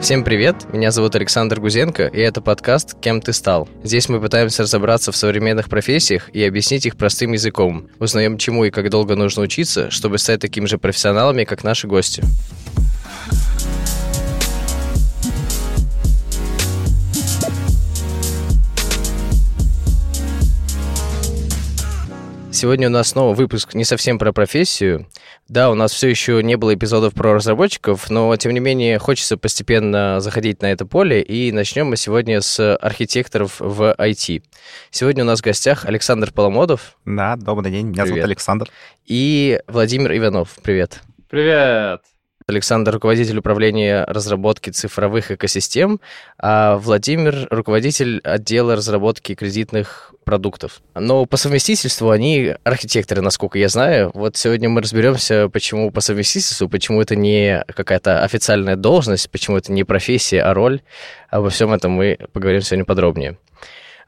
Всем привет, меня зовут Александр Гузенко, и это подкаст «Кем ты стал?». Здесь мы пытаемся разобраться в современных профессиях и объяснить их простым языком. Узнаем, чему и как долго нужно учиться, чтобы стать такими же профессионалами, как наши гости. Сегодня у нас снова выпуск не совсем про профессию. Да, у нас все еще не было эпизодов про разработчиков, но тем не менее хочется постепенно заходить на это поле. И начнем мы сегодня с архитекторов в IT. Сегодня у нас в гостях Александр Поломодов. Да, добрый день, меня Привет. зовут Александр. И Владимир Иванов. Привет. Привет. Александр, руководитель управления разработки цифровых экосистем, а Владимир, руководитель отдела разработки кредитных продуктов. Но по совместительству они архитекторы, насколько я знаю. Вот сегодня мы разберемся, почему по совместительству, почему это не какая-то официальная должность, почему это не профессия, а роль. Обо всем этом мы поговорим сегодня подробнее.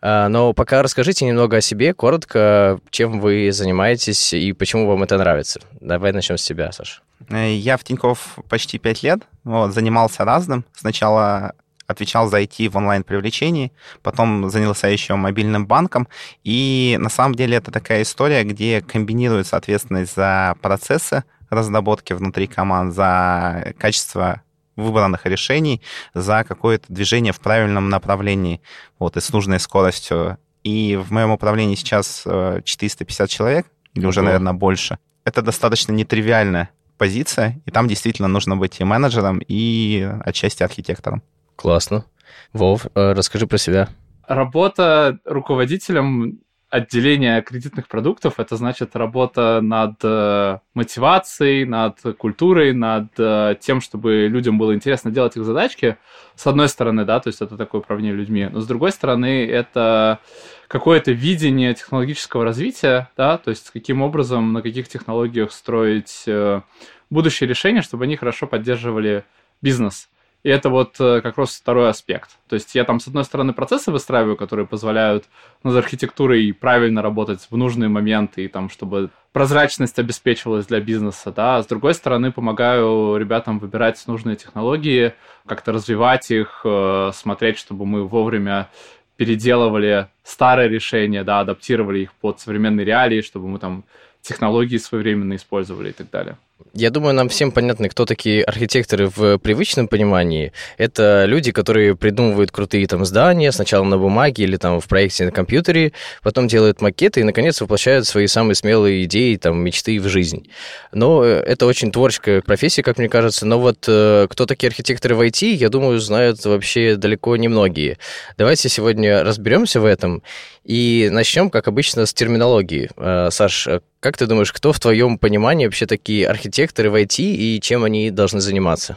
А, но пока расскажите немного о себе, коротко, чем вы занимаетесь и почему вам это нравится. Давай начнем с себя, Саша. Э, я в Тинькофф почти пять лет, вот, занимался разным. Сначала отвечал за IT в онлайн-привлечении, потом занялся еще мобильным банком. И на самом деле это такая история, где комбинируется ответственность за процессы разработки внутри команд, за качество выбранных решений, за какое-то движение в правильном направлении, вот, и с нужной скоростью. И в моем управлении сейчас 450 э, человек, или уже, наверное, больше. Это достаточно нетривиально позиция, и там действительно нужно быть и менеджером, и отчасти архитектором. Классно. Вов, э, расскажи про себя. Работа руководителем отделения кредитных продуктов это значит работа над э, мотивацией, над культурой, над э, тем, чтобы людям было интересно делать их задачки. С одной стороны, да, то есть это такое управление людьми, но с другой стороны, это какое-то видение технологического развития, да, то есть каким образом, на каких технологиях строить э, будущие решения, чтобы они хорошо поддерживали бизнес. И это вот э, как раз второй аспект. То есть я там, с одной стороны, процессы выстраиваю, которые позволяют над архитектурой правильно работать в нужные моменты, и там, чтобы прозрачность обеспечивалась для бизнеса, да, а с другой стороны, помогаю ребятам выбирать нужные технологии, как-то развивать их, э, смотреть, чтобы мы вовремя переделывали старые решения, да, адаптировали их под современные реалии, чтобы мы там технологии своевременно использовали и так далее. Я думаю, нам всем понятно, кто такие архитекторы в привычном понимании. Это люди, которые придумывают крутые там здания, сначала на бумаге или там в проекте на компьютере, потом делают макеты и, наконец, воплощают свои самые смелые идеи, там, мечты в жизнь. Но э, это очень творческая профессия, как мне кажется. Но вот э, кто такие архитекторы в IT, я думаю, знают вообще далеко не многие. Давайте сегодня разберемся в этом и начнем, как обычно, с терминологии. Э, Саш, как ты думаешь, кто в твоем понимании вообще такие архитекторы в IT и чем они должны заниматься?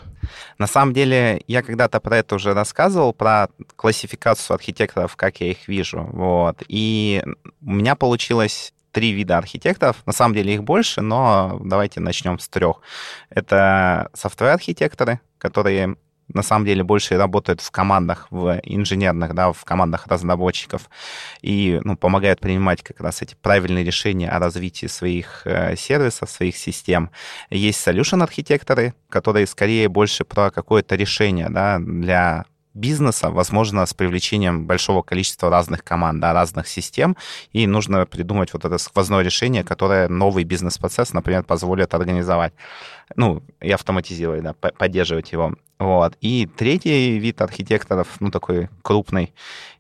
На самом деле, я когда-то про это уже рассказывал, про классификацию архитекторов, как я их вижу. Вот. И у меня получилось три вида архитекторов. На самом деле их больше, но давайте начнем с трех. Это софтвер-архитекторы, которые на самом деле больше работают в командах, в инженерных, да, в командах разработчиков и ну, помогают принимать как раз эти правильные решения о развитии своих э, сервисов, своих систем. Есть solution архитекторы, которые скорее больше про какое-то решение да, для бизнеса, возможно, с привлечением большого количества разных команд, да, разных систем, и нужно придумать вот это сквозное решение, которое новый бизнес-процесс, например, позволит организовать, ну, и автоматизировать, да, поддерживать его. Вот. И третий вид архитекторов, ну, такой крупный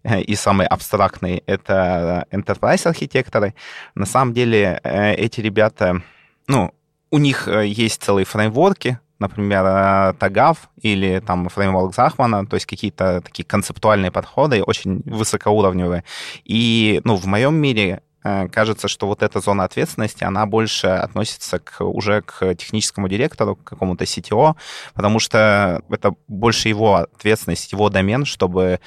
э, и самый абстрактный, это enterprise архитекторы. На самом деле э, эти ребята, ну, у них э, есть целые фреймворки, например, Тагав или там фреймворк Захмана, то есть какие-то такие концептуальные подходы, очень высокоуровневые. И, ну, в моем мире Э, кажется, что вот эта зона ответственности, она больше относится к, уже к техническому директору, к какому-то CTO, потому что это больше его ответственность, его домен, чтобы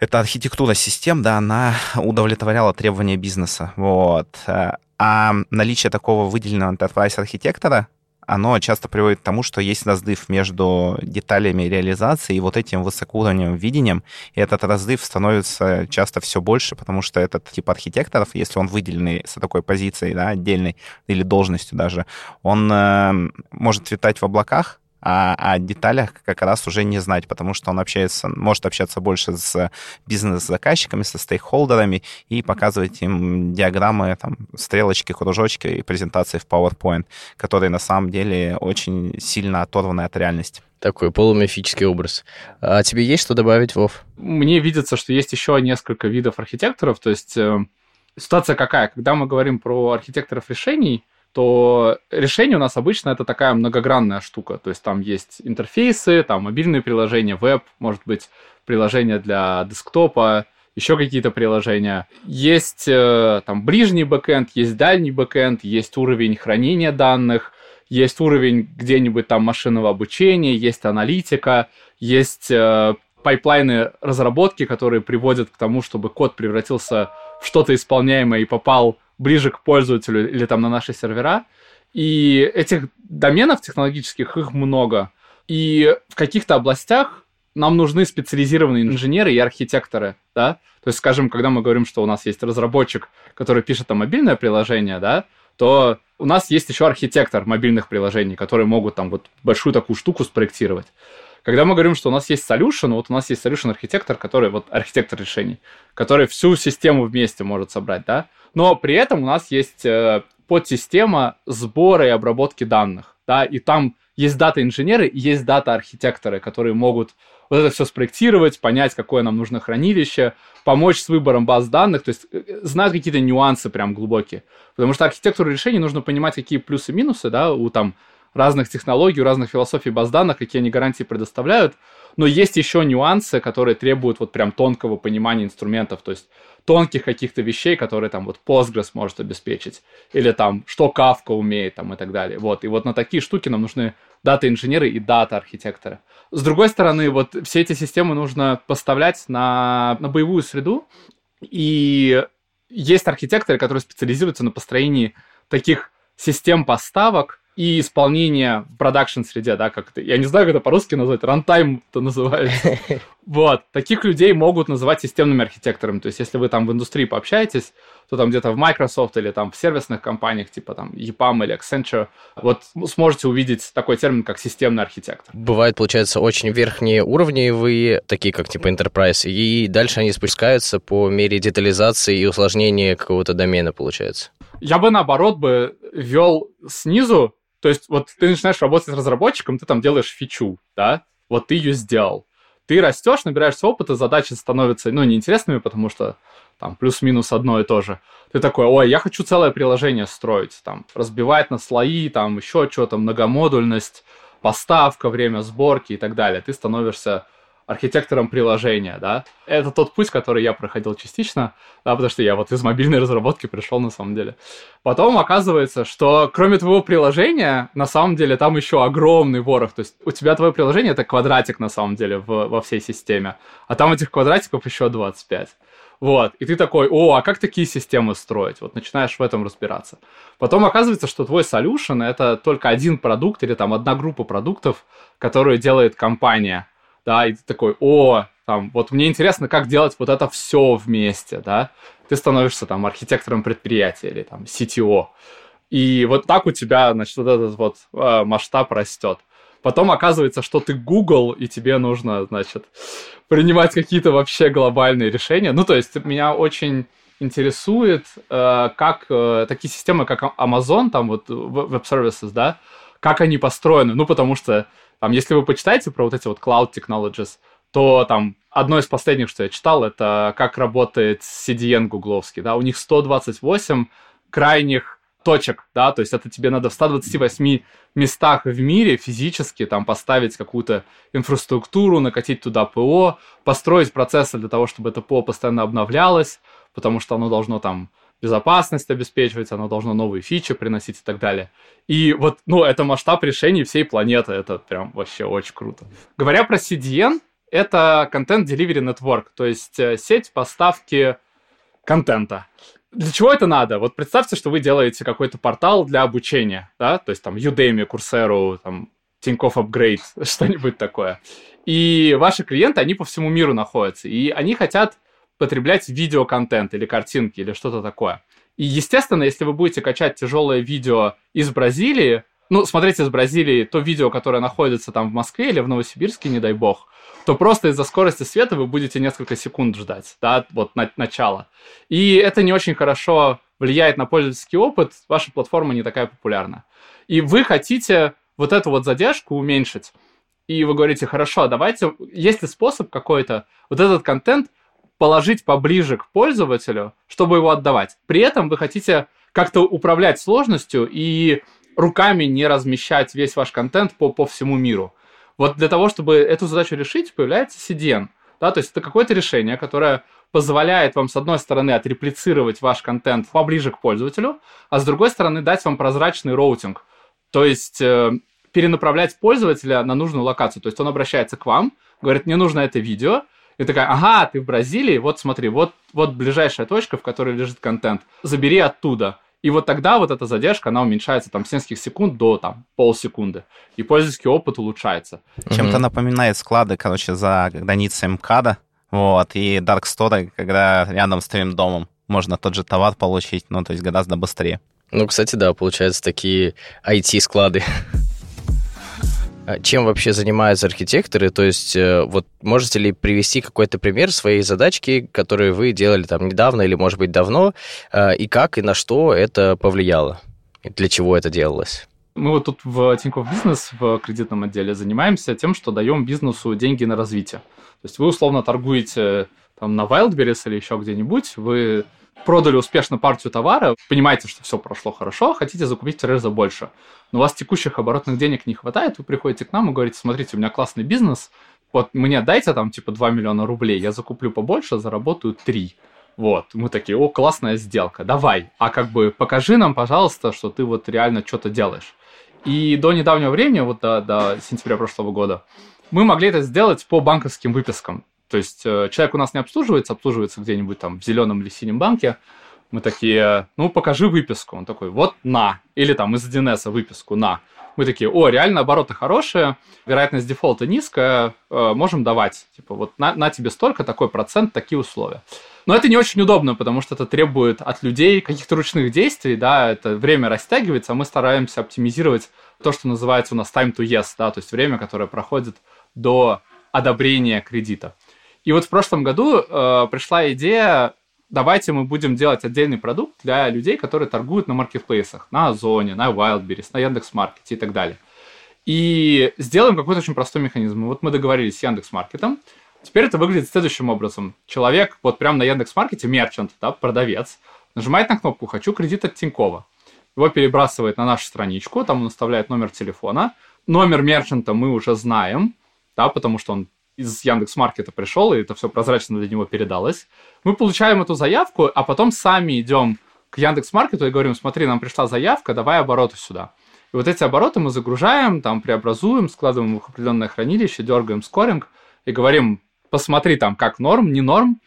эта архитектура систем, да, она удовлетворяла требования бизнеса. Вот. Э, а наличие такого выделенного enterprise архитектора оно часто приводит к тому, что есть разрыв между деталями реализации и вот этим высокоуровневым видением, и этот разрыв становится часто все больше, потому что этот тип архитекторов, если он выделенный с такой позицией, да, отдельной или должностью даже, он э, может витать в облаках, а о деталях как раз уже не знать, потому что он общается, может общаться больше с бизнес-заказчиками, со стейкхолдерами и показывать им диаграммы, там, стрелочки, кружочки и презентации в PowerPoint, которые на самом деле очень сильно оторваны от реальности. Такой полумифический образ. А тебе есть что добавить, Вов? Мне видится, что есть еще несколько видов архитекторов. То есть э, ситуация какая? Когда мы говорим про архитекторов решений, то решение у нас обычно это такая многогранная штука. То есть там есть интерфейсы, там мобильные приложения, веб, может быть, приложения для десктопа, еще какие-то приложения. Есть э, там ближний бэкэнд, есть дальний бэкэнд, есть уровень хранения данных, есть уровень где-нибудь там машинного обучения, есть аналитика, есть э, пайплайны разработки, которые приводят к тому, чтобы код превратился в что-то исполняемое и попал ближе к пользователю или там на наши сервера. И этих доменов технологических, их много. И в каких-то областях нам нужны специализированные инженеры и архитекторы, да. То есть, скажем, когда мы говорим, что у нас есть разработчик, который пишет там мобильное приложение, да, то у нас есть еще архитектор мобильных приложений, которые могут там вот большую такую штуку спроектировать. Когда мы говорим, что у нас есть solution, вот у нас есть solution архитектор, который вот архитектор решений, который всю систему вместе может собрать, да. Но при этом у нас есть э, подсистема сбора и обработки данных, да, и там есть дата-инженеры и есть дата-архитекторы, которые могут вот это все спроектировать, понять, какое нам нужно хранилище, помочь с выбором баз данных, то есть э, э, знать какие-то нюансы прям глубокие. Потому что архитектуру решений нужно понимать, какие плюсы и минусы, да, у там разных технологий, разных философий баз данных, какие они гарантии предоставляют. Но есть еще нюансы, которые требуют вот прям тонкого понимания инструментов, то есть тонких каких-то вещей, которые там вот Postgres может обеспечить, или там что Kafka умеет там и так далее. Вот, и вот на такие штуки нам нужны дата-инженеры и дата-архитекторы. С другой стороны, вот все эти системы нужно поставлять на, на боевую среду, и есть архитекторы, которые специализируются на построении таких систем поставок, и исполнение в продакшн-среде, да, как это, я не знаю, как это по-русски назвать, рантайм это называется. Вот, таких людей могут называть системными архитекторами, то есть если вы там в индустрии пообщаетесь, то там где-то в Microsoft или там в сервисных компаниях, типа там EPAM или Accenture, вот сможете увидеть такой термин, как системный архитектор. Бывают, получается, очень верхние уровни вы, такие как типа Enterprise, и дальше они спускаются по мере детализации и усложнения какого-то домена, получается. Я бы наоборот бы вел снизу то есть вот ты начинаешь работать с разработчиком, ты там делаешь фичу, да, вот ты ее сделал. Ты растешь, набираешься опыта, задачи становятся, ну, неинтересными, потому что там плюс-минус одно и то же. Ты такой, ой, я хочу целое приложение строить, там, разбивать на слои, там, еще что-то, многомодульность, поставка, время сборки и так далее. Ты становишься архитектором приложения, да. Это тот путь, который я проходил частично, да, потому что я вот из мобильной разработки пришел на самом деле. Потом оказывается, что кроме твоего приложения, на самом деле там еще огромный ворох. То есть у тебя твое приложение это квадратик на самом деле в, во всей системе, а там этих квадратиков еще 25. Вот, и ты такой, о, а как такие системы строить? Вот начинаешь в этом разбираться. Потом оказывается, что твой solution — это только один продукт или там одна группа продуктов, которую делает компания да, и ты такой, о, там, вот мне интересно, как делать вот это все вместе, да, ты становишься там архитектором предприятия или там CTO, и вот так у тебя, значит, вот этот вот э, масштаб растет. Потом оказывается, что ты Google, и тебе нужно, значит, принимать какие-то вообще глобальные решения. Ну, то есть меня очень интересует, э, как э, такие системы, как Amazon, там вот Web Services, да, как они построены. Ну, потому что там, если вы почитаете про вот эти вот cloud technologies, то там одно из последних, что я читал, это как работает CDN гугловский, да, у них 128 крайних точек, да, то есть это тебе надо в 128 местах в мире физически там поставить какую-то инфраструктуру, накатить туда ПО, построить процессы для того, чтобы это ПО постоянно обновлялось, потому что оно должно там безопасность обеспечивать, оно должно новые фичи приносить и так далее. И вот, ну, это масштаб решений всей планеты, это прям вообще очень круто. Говоря про CDN, это Content Delivery Network, то есть э, сеть поставки контента. Для чего это надо? Вот представьте, что вы делаете какой-то портал для обучения, да, то есть там Udemy, Coursera, там Тинькофф Upgrade, что-нибудь такое. И ваши клиенты, они по всему миру находятся, и они хотят потреблять видеоконтент или картинки или что-то такое. И, естественно, если вы будете качать тяжелое видео из Бразилии, ну, смотрите из Бразилии то видео, которое находится там в Москве или в Новосибирске, не дай бог, то просто из-за скорости света вы будете несколько секунд ждать, да, вот на начало. И это не очень хорошо влияет на пользовательский опыт, ваша платформа не такая популярна. И вы хотите вот эту вот задержку уменьшить. И вы говорите, хорошо, давайте, есть ли способ какой-то вот этот контент положить поближе к пользователю, чтобы его отдавать. При этом вы хотите как-то управлять сложностью и руками не размещать весь ваш контент по, по всему миру. Вот для того, чтобы эту задачу решить, появляется CDN. Да, то есть это какое-то решение, которое позволяет вам, с одной стороны, отреплицировать ваш контент поближе к пользователю, а с другой стороны, дать вам прозрачный роутинг. То есть э, перенаправлять пользователя на нужную локацию. То есть он обращается к вам, говорит, мне нужно это видео, и такая, ага, ты в Бразилии, вот смотри, вот, вот ближайшая точка, в которой лежит контент, забери оттуда. И вот тогда вот эта задержка, она уменьшается там с нескольких секунд до там полсекунды. И пользовательский опыт улучшается. Чем-то mm-hmm. напоминает склады, короче, за границей МКАДа. Вот, и Dark Store, когда рядом с твоим домом можно тот же товар получить, ну, то есть гораздо быстрее. Ну, кстати, да, получается такие IT-склады. А чем вообще занимаются архитекторы? То есть э, вот можете ли привести какой-то пример своей задачки, которые вы делали там недавно или, может быть, давно, э, и как и на что это повлияло? И для чего это делалось? Мы вот тут в Тинькофф Бизнес в кредитном отделе занимаемся тем, что даем бизнесу деньги на развитие. То есть вы условно торгуете там на Wildberries или еще где-нибудь, вы продали успешно партию товара, понимаете, что все прошло хорошо, хотите закупить в раза больше, но у вас текущих оборотных денег не хватает, вы приходите к нам и говорите, смотрите, у меня классный бизнес, вот мне дайте там типа 2 миллиона рублей, я закуплю побольше, заработаю 3. Вот, мы такие, о, классная сделка, давай. А как бы покажи нам, пожалуйста, что ты вот реально что-то делаешь. И до недавнего времени, вот до, до сентября прошлого года, мы могли это сделать по банковским выпискам. То есть э, человек у нас не обслуживается, обслуживается где-нибудь там в зеленом или синем банке. Мы такие, ну, покажи выписку. Он такой, вот на. Или там из 1С выписку на. Мы такие, о, реально обороты хорошие, вероятность дефолта низкая, э, можем давать. Типа, вот на, на тебе столько, такой процент, такие условия. Но это не очень удобно, потому что это требует от людей каких-то ручных действий, да, это время растягивается, а мы стараемся оптимизировать то, что называется у нас time to yes, да, то есть время, которое проходит до одобрения кредита. И вот в прошлом году э, пришла идея, давайте мы будем делать отдельный продукт для людей, которые торгуют на маркетплейсах, на Озоне, на Wildberries, на Яндекс.Маркете и так далее. И сделаем какой-то очень простой механизм. Вот мы договорились с Яндекс.Маркетом. Теперь это выглядит следующим образом. Человек вот прямо на Яндекс.Маркете, мерчант, да, продавец, нажимает на кнопку «Хочу кредит от Тинькова». Его перебрасывает на нашу страничку, там он оставляет номер телефона. Номер мерчанта мы уже знаем, да, потому что он из Яндекс Маркета пришел, и это все прозрачно для него передалось. Мы получаем эту заявку, а потом сами идем к Яндекс Маркету и говорим, смотри, нам пришла заявка, давай обороты сюда. И вот эти обороты мы загружаем, там преобразуем, складываем в определенное хранилище, дергаем скоринг и говорим, посмотри там, как норм, не норм.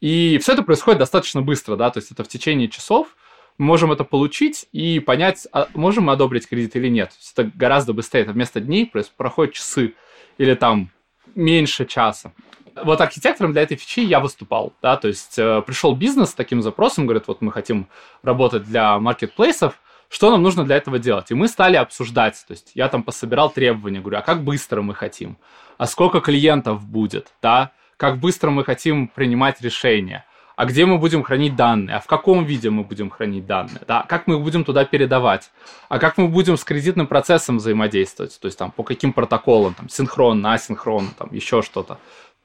И все это происходит достаточно быстро, да, то есть это в течение часов мы можем это получить и понять, а можем мы одобрить кредит или нет. Это гораздо быстрее, это вместо дней проходят часы или там меньше часа. Вот архитектором для этой фичи я выступал, да, то есть э, пришел бизнес с таким запросом, говорит, вот мы хотим работать для маркетплейсов, что нам нужно для этого делать? И мы стали обсуждать, то есть я там пособирал требования, говорю, а как быстро мы хотим? А сколько клиентов будет, да? Как быстро мы хотим принимать решения? А где мы будем хранить данные, а в каком виде мы будем хранить данные, да, как мы их будем туда передавать, а как мы будем с кредитным процессом взаимодействовать, то есть там по каким протоколам, там синхронно, асинхронно, там еще что-то.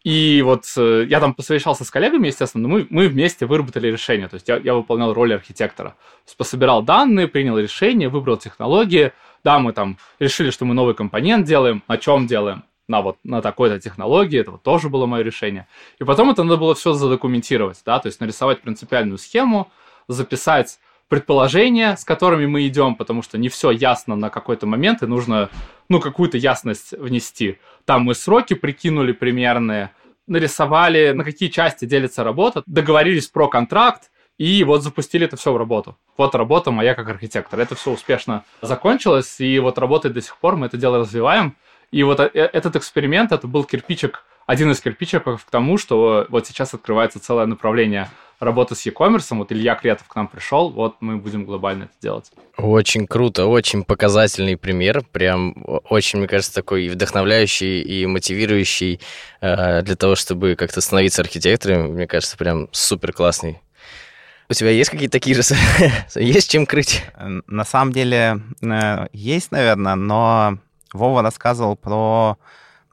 И вот э, я там посовещался с коллегами, естественно, но мы, мы вместе выработали решение. То есть я, я выполнял роль архитектора. То есть пособирал данные, принял решение, выбрал технологии. Да, мы там решили, что мы новый компонент делаем. На чем делаем? На вот на такой-то технологии, это вот тоже было мое решение. И потом это надо было все задокументировать, да, то есть нарисовать принципиальную схему, записать предположения, с которыми мы идем, потому что не все ясно на какой-то момент, и нужно, ну, какую-то ясность внести. Там мы сроки прикинули примерные, нарисовали, на какие части делится работа, договорились про контракт, и вот запустили это все в работу. Вот работа моя как архитектор. Это все успешно закончилось, и вот работает до сих пор, мы это дело развиваем. И вот э, этот эксперимент, это был кирпичик, один из кирпичиков к тому, что вот сейчас открывается целое направление работа с e-commerce, вот Илья Кретов к нам пришел, вот мы будем глобально это делать. Очень круто, очень показательный пример, прям очень, мне кажется, такой вдохновляющий и мотивирующий э, для того, чтобы как-то становиться архитектором, мне кажется, прям супер классный. У тебя есть какие-то такие же... есть чем крыть? На самом деле э, есть, наверное, но Вова рассказывал про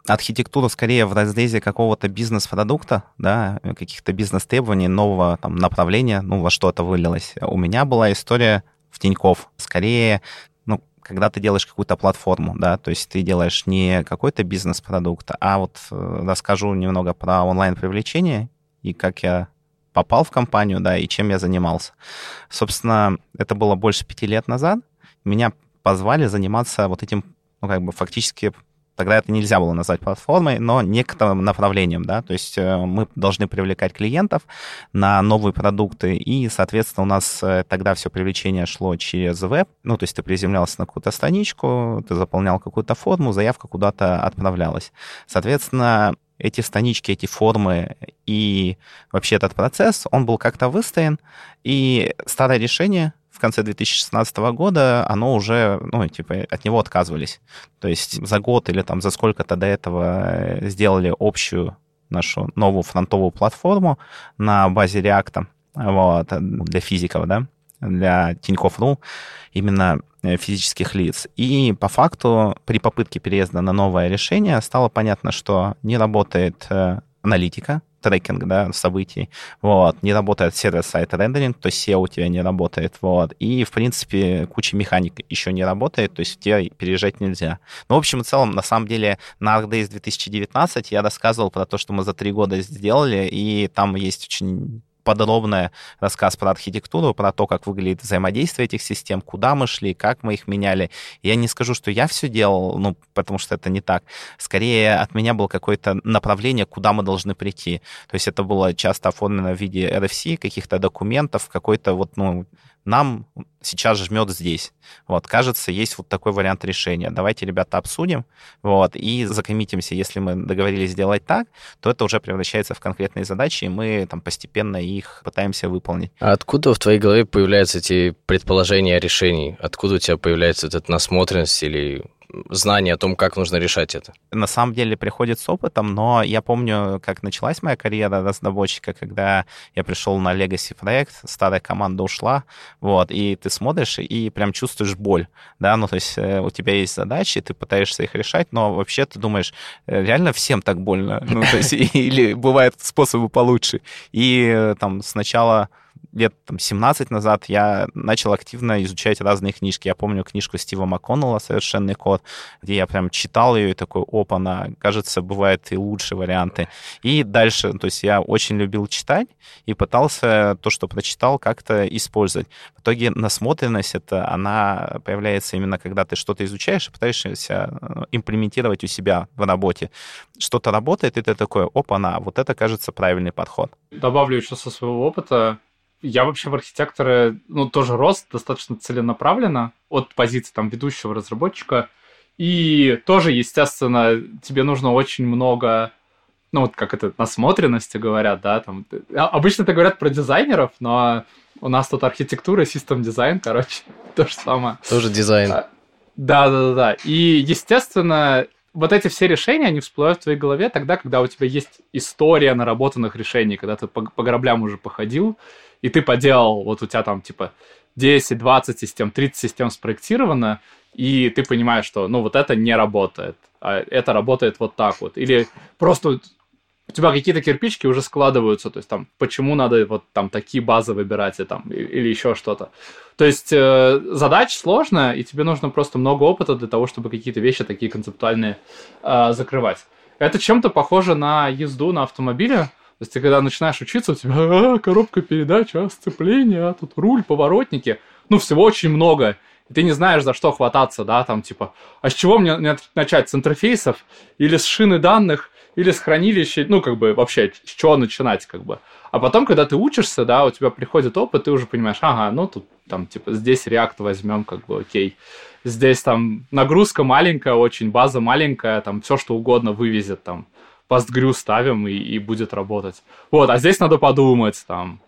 архитектуру скорее в разрезе какого-то бизнес-продукта, да, каких-то бизнес-требований, нового там, направления, ну, во что это вылилось. У меня была история в Тиньков. Скорее, ну, когда ты делаешь какую-то платформу, да, то есть ты делаешь не какой-то бизнес-продукт, а вот э, расскажу немного про онлайн-привлечение и как я попал в компанию, да, и чем я занимался. Собственно, это было больше пяти лет назад. Меня позвали заниматься вот этим, ну, как бы фактически тогда это нельзя было назвать платформой, но некоторым направлением, да, то есть э, мы должны привлекать клиентов на новые продукты, и, соответственно, у нас э, тогда все привлечение шло через веб, ну, то есть ты приземлялся на какую-то страничку, ты заполнял какую-то форму, заявка куда-то отправлялась. Соответственно, эти станички, эти формы и вообще этот процесс, он был как-то выстоян, и старое решение в конце 2016 года, оно уже, ну, типа, от него отказывались. То есть за год или там за сколько-то до этого сделали общую нашу новую фронтовую платформу на базе React, вот, для физиков, да, для Тинькофф.ру, именно э, физических лиц. И по факту при попытке переезда на новое решение стало понятно, что не работает э, аналитика, трекинг, да, событий, вот, не работает сервер-сайт рендеринг, то есть SEO у тебя не работает, вот, и, в принципе, куча механик еще не работает, то есть тебе переезжать нельзя. Ну, в общем и целом, на самом деле, на ArcDays 2019 я рассказывал про то, что мы за три года сделали, и там есть очень подробный рассказ про архитектуру, про то, как выглядит взаимодействие этих систем, куда мы шли, как мы их меняли. Я не скажу, что я все делал, ну, потому что это не так. Скорее, от меня было какое-то направление, куда мы должны прийти. То есть это было часто оформлено в виде RFC, каких-то документов, какой-то вот, ну, нам сейчас жмет здесь. Вот, кажется, есть вот такой вариант решения. Давайте, ребята, обсудим, вот, и закоммитимся. Если мы договорились сделать так, то это уже превращается в конкретные задачи, и мы там постепенно их пытаемся выполнить. А откуда в твоей голове появляются эти предположения о решении? Откуда у тебя появляется эта насмотренность или знание о том, как нужно решать это? На самом деле приходит с опытом, но я помню, как началась моя карьера разработчика, когда я пришел на Legacy проект, старая команда ушла, вот, и ты смотришь и прям чувствуешь боль, да, ну, то есть э, у тебя есть задачи, ты пытаешься их решать, но вообще ты думаешь, э, реально всем так больно, ну, то есть, или бывают способы получше. И э, там сначала лет там, 17 назад я начал активно изучать разные книжки. Я помню книжку Стива МакКоннелла «Совершенный код», где я прям читал ее и такой, опа, на, кажется, бывают и лучшие варианты. И дальше, то есть я очень любил читать и пытался то, что прочитал, как-то использовать. В итоге насмотренность, это она появляется именно когда ты что-то изучаешь и пытаешься э, имплементировать у себя в работе. Что-то работает, и ты такой, опа, на, вот это, кажется, правильный подход. Добавлю еще со своего опыта я вообще в архитекторы, ну, тоже рос достаточно целенаправленно от позиции там ведущего разработчика. И тоже, естественно, тебе нужно очень много, ну, вот как это, насмотренности говорят, да, там. А, обычно это говорят про дизайнеров, но у нас тут архитектура, систем дизайн, короче, то же самое. Тоже дизайн. Да, да, да, да. И, естественно, вот эти все решения, они всплывают в твоей голове тогда, когда у тебя есть история наработанных решений, когда ты по, по граблям уже походил, и ты поделал, вот у тебя там типа 10, 20 систем, 30 систем спроектировано, и ты понимаешь, что ну вот это не работает, а это работает вот так вот. Или просто у тебя какие-то кирпичики уже складываются, то есть там почему надо вот там такие базы выбирать и там или еще что-то. То есть э, задача сложная, и тебе нужно просто много опыта для того, чтобы какие-то вещи такие концептуальные э, закрывать. Это чем-то похоже на езду на автомобиле, то есть ты когда начинаешь учиться, у тебя а, коробка передач, а, сцепление, а, тут руль, поворотники. Ну, всего очень много. И ты не знаешь, за что хвататься, да, там типа, а с чего мне начать? С интерфейсов или с шины данных, или с хранилища, ну, как бы вообще, с чего начинать, как бы. А потом, когда ты учишься, да, у тебя приходит опыт, ты уже понимаешь, ага, ну, тут там, типа, здесь React возьмем, как бы, окей. Здесь там нагрузка маленькая очень, база маленькая, там все что угодно вывезет, там, постгрю ставим и, и будет работать. Вот, а здесь надо подумать, там,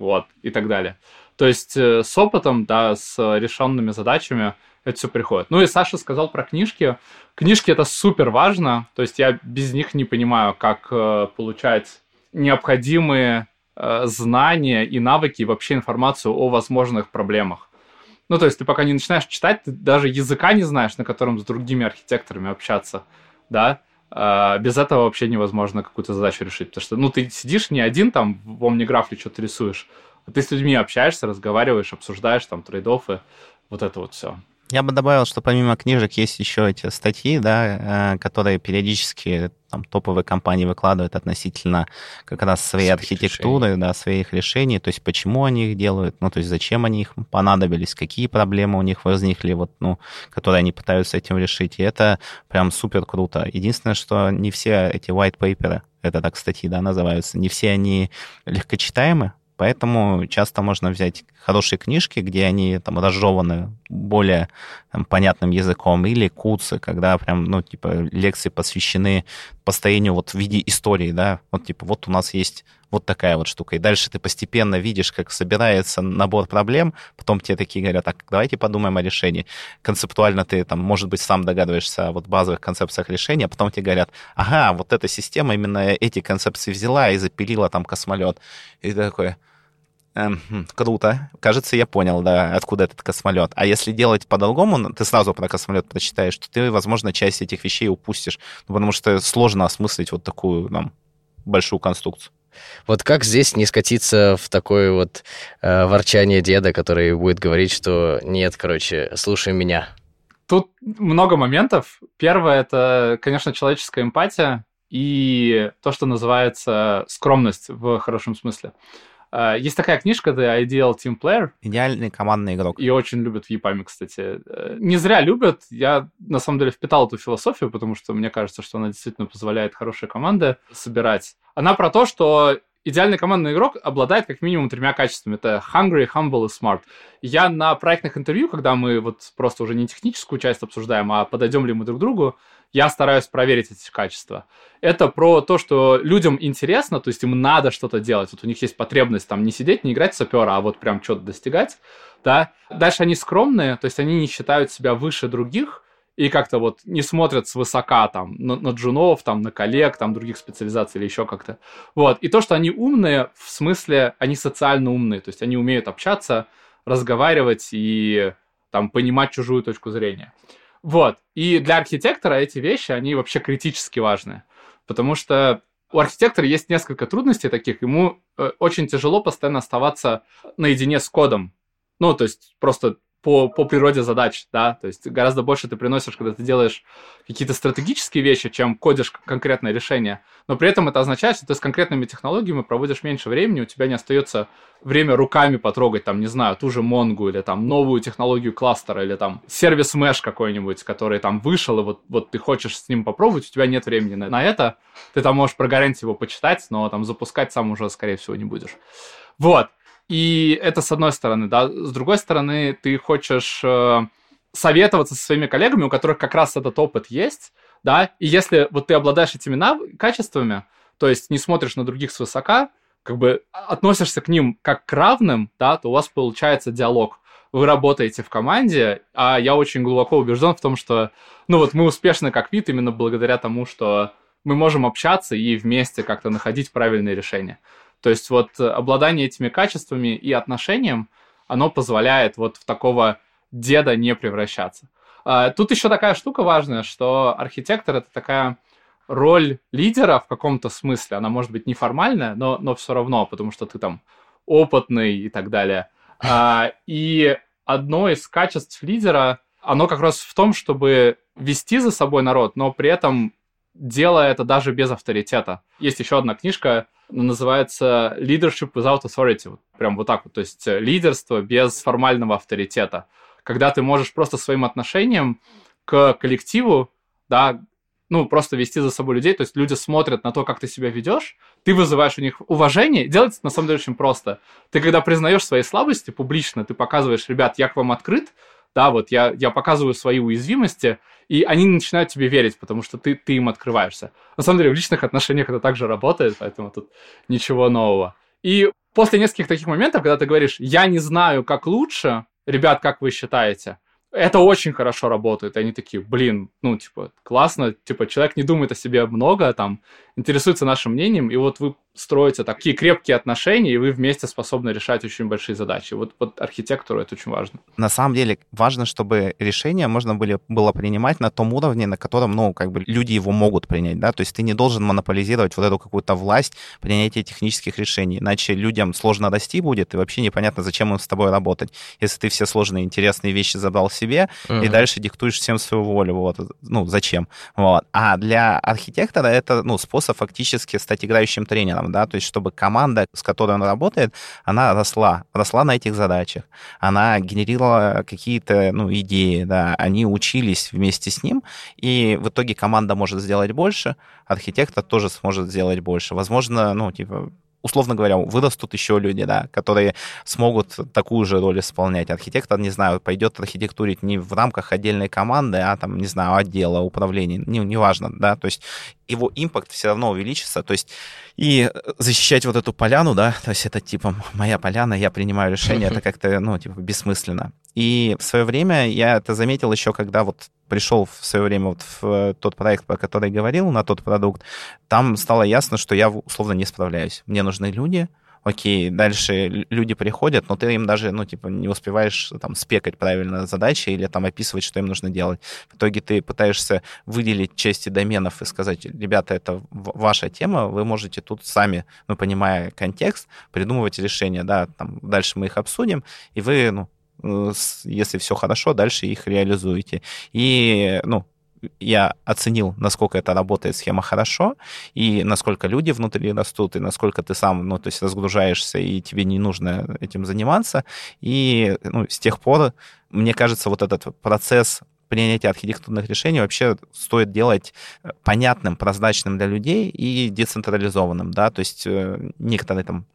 вот, и так далее. То есть э, с опытом, да, с решенными задачами это все приходит. Ну и Саша сказал про книжки. Книжки это супер важно, то есть я без них не понимаю, как э, получать необходимые э, знания и навыки и вообще информацию о возможных проблемах. Ну, то есть ты пока не начинаешь читать, ты даже языка не знаешь, на котором с другими архитекторами общаться, да, а, без этого вообще невозможно какую-то задачу решить, потому что, ну, ты сидишь не один там в Omnigraph что-то рисуешь, а ты с людьми общаешься, разговариваешь, обсуждаешь там трейд-оффы, вот это вот все. Я бы добавил, что помимо книжек есть еще эти статьи, да, э, которые периодически там, топовые компании выкладывают относительно как раз своей своих архитектуры, решений. да, своих решений, то есть почему они их делают, ну, то есть зачем они их понадобились, какие проблемы у них возникли, вот, ну, которые они пытаются этим решить. И это прям супер круто. Единственное, что не все эти white paper, это так статьи, да, называются, не все они легкочитаемы, Поэтому часто можно взять хорошие книжки, где они там разжеваны более там, понятным языком, или куцы, когда прям, ну, типа, лекции посвящены построению вот в виде истории, да, вот, типа, вот у нас есть вот такая вот штука. И дальше ты постепенно видишь, как собирается набор проблем, потом тебе такие говорят, так, давайте подумаем о решении. Концептуально ты там, может быть, сам догадываешься о вот базовых концепциях решения, а потом тебе говорят, ага, вот эта система именно эти концепции взяла и запилила там космолет. И такой, круто. Кажется, я понял, да, откуда этот космолет. А если делать по-другому, ты сразу про космолет прочитаешь, то ты, возможно, часть этих вещей упустишь. Ну, потому что сложно осмыслить вот такую нам большую конструкцию. Вот как здесь не скатиться в такое вот э, ворчание деда, который будет говорить, что нет, короче, слушай меня. Тут много моментов. Первое это, конечно, человеческая эмпатия и то, что называется скромность в хорошем смысле. А, есть такая книжка The Ideal Team Player. Идеальный командный игрок. Ее очень любят в ЕПАМе, кстати. Э, не зря любят. Я, на самом деле, впитал эту философию, потому что мне кажется, что она действительно позволяет хорошие команды собирать. Она про то, что идеальный командный игрок обладает как минимум тремя качествами. Это hungry, humble и smart. Я на проектных интервью, когда мы вот просто уже не техническую часть обсуждаем, а подойдем ли мы друг к другу, я стараюсь проверить эти качества. Это про то, что людям интересно, то есть им надо что-то делать. Вот у них есть потребность там не сидеть, не играть в сапера, а вот прям что-то достигать. Да? Дальше они скромные, то есть они не считают себя выше других, и как-то вот не смотрят свысока там на, на джунов, там на коллег, там других специализаций или еще как-то. Вот. И то, что они умные, в смысле, они социально умные, то есть они умеют общаться, разговаривать и там понимать чужую точку зрения. Вот. И для архитектора эти вещи, они вообще критически важны. Потому что у архитектора есть несколько трудностей таких. Ему э, очень тяжело постоянно оставаться наедине с кодом. Ну, то есть просто по, по природе задач, да, то есть гораздо больше ты приносишь, когда ты делаешь какие-то стратегические вещи, чем кодишь конкретное решение, но при этом это означает, что ты с конкретными технологиями проводишь меньше времени, у тебя не остается время руками потрогать, там, не знаю, ту же Монгу или там новую технологию кластера или там сервис Mesh какой-нибудь, который там вышел, и вот, вот ты хочешь с ним попробовать, у тебя нет времени на, на это, ты там можешь про гарантию его почитать, но там запускать сам уже, скорее всего, не будешь. Вот. И это с одной стороны, да. С другой стороны, ты хочешь э, советоваться со своими коллегами, у которых как раз этот опыт есть, да, и если вот ты обладаешь этими нав- качествами, то есть не смотришь на других свысока, как бы относишься к ним как к равным, да, то у вас получается диалог. Вы работаете в команде, а я очень глубоко убежден в том, что, ну вот мы успешны как вид именно благодаря тому, что мы можем общаться и вместе как-то находить правильные решения. То есть вот обладание этими качествами и отношением, оно позволяет вот в такого деда не превращаться. А, тут еще такая штука важная, что архитектор это такая роль лидера в каком-то смысле. Она может быть неформальная, но, но все равно, потому что ты там опытный и так далее. А, и одно из качеств лидера, оно как раз в том, чтобы вести за собой народ, но при этом делая это даже без авторитета. Есть еще одна книжка называется Leadership Without Authority. Вот прям вот так вот. То есть э, лидерство без формального авторитета. Когда ты можешь просто своим отношением к коллективу, да, ну, просто вести за собой людей, то есть люди смотрят на то, как ты себя ведешь, ты вызываешь у них уважение, делается на самом деле очень просто. Ты когда признаешь свои слабости публично, ты показываешь, ребят, я к вам открыт, да, вот я, я показываю свои уязвимости, и они начинают тебе верить, потому что ты, ты им открываешься. На самом деле, в личных отношениях это также работает, поэтому тут ничего нового. И после нескольких таких моментов, когда ты говоришь, я не знаю, как лучше, ребят, как вы считаете, это очень хорошо работает. И они такие, блин, ну, типа, классно, типа, человек не думает о себе много, там, интересуется нашим мнением, и вот вы строите такие крепкие отношения, и вы вместе способны решать очень большие задачи. Вот, вот архитектуру это очень важно. На самом деле важно, чтобы решение можно были, было принимать на том уровне, на котором, ну, как бы люди его могут принять, да, то есть ты не должен монополизировать вот эту какую-то власть принятия технических решений, иначе людям сложно расти будет, и вообще непонятно, зачем им с тобой работать, если ты все сложные, интересные вещи забрал себе, uh-huh. и дальше диктуешь всем свою волю, вот, ну, зачем, вот. А для архитектора это, ну, способ фактически стать играющим тренером, да, то есть чтобы команда, с которой он работает, она росла, росла на этих задачах, она генерировала какие-то, ну, идеи, да, они учились вместе с ним, и в итоге команда может сделать больше, архитектор тоже сможет сделать больше. Возможно, ну, типа, условно говоря, вырастут еще люди, да, которые смогут такую же роль исполнять. Архитектор, не знаю, пойдет архитектурить не в рамках отдельной команды, а там, не знаю, отдела управления, не, неважно, да, то есть его импакт все равно увеличится, то есть и защищать вот эту поляну, да, то есть это типа моя поляна, я принимаю решение, это как-то, ну, типа бессмысленно. И в свое время я это заметил еще, когда вот пришел в свое время вот в тот проект, про который говорил, на тот продукт, там стало ясно, что я условно не справляюсь. Мне нужны люди, окей, дальше люди приходят, но ты им даже, ну, типа, не успеваешь там спекать правильно задачи или там описывать, что им нужно делать. В итоге ты пытаешься выделить части доменов и сказать, ребята, это ваша тема, вы можете тут сами, ну, понимая контекст, придумывать решения, да, там, дальше мы их обсудим, и вы, ну, э, если все хорошо, дальше их реализуете. И, ну, я оценил, насколько эта работает схема хорошо, и насколько люди внутри растут, и насколько ты сам, ну, то есть разгружаешься, и тебе не нужно этим заниматься. И ну, с тех пор, мне кажется, вот этот процесс принятия архитектурных решений вообще стоит делать понятным, прозрачным для людей и децентрализованным, да, то есть э, некоторые там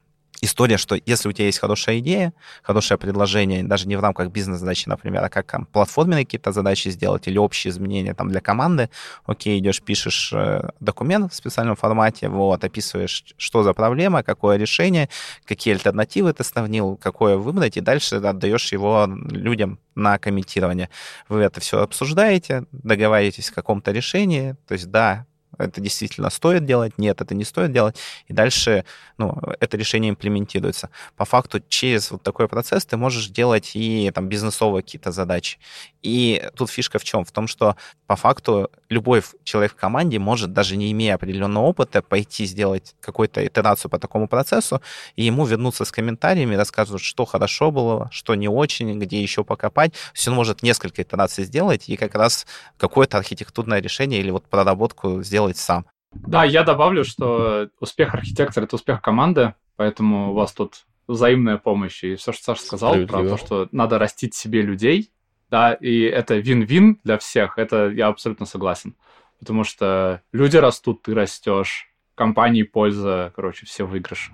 история, что если у тебя есть хорошая идея, хорошее предложение, даже не в рамках бизнес-задачи, например, а как там, платформенные какие-то задачи сделать или общие изменения там для команды, окей, идешь, пишешь э, документ в специальном формате, вот, описываешь, что за проблема, какое решение, какие альтернативы ты сравнил, какое выбрать, и дальше отдаешь его людям на комментирование. Вы это все обсуждаете, договариваетесь о каком-то решении, то есть да, это действительно стоит делать, нет, это не стоит делать, и дальше ну, это решение имплементируется. По факту через вот такой процесс ты можешь делать и там бизнесовые какие-то задачи. И тут фишка в чем? В том, что по факту любой человек в команде может, даже не имея определенного опыта, пойти сделать какую-то итерацию по такому процессу, и ему вернуться с комментариями, рассказывать, что хорошо было, что не очень, где еще покопать. Есть он может несколько итераций сделать и как раз какое-то архитектурное решение или вот проработку сделать сам. Да, я добавлю, что успех архитектора — это успех команды, поэтому у вас тут взаимная помощь. И все, что Саша сказал про то, что надо растить себе людей, да, и это вин-вин для всех, это я абсолютно согласен. Потому что люди растут, ты растешь, компании польза, короче, все выигрыши.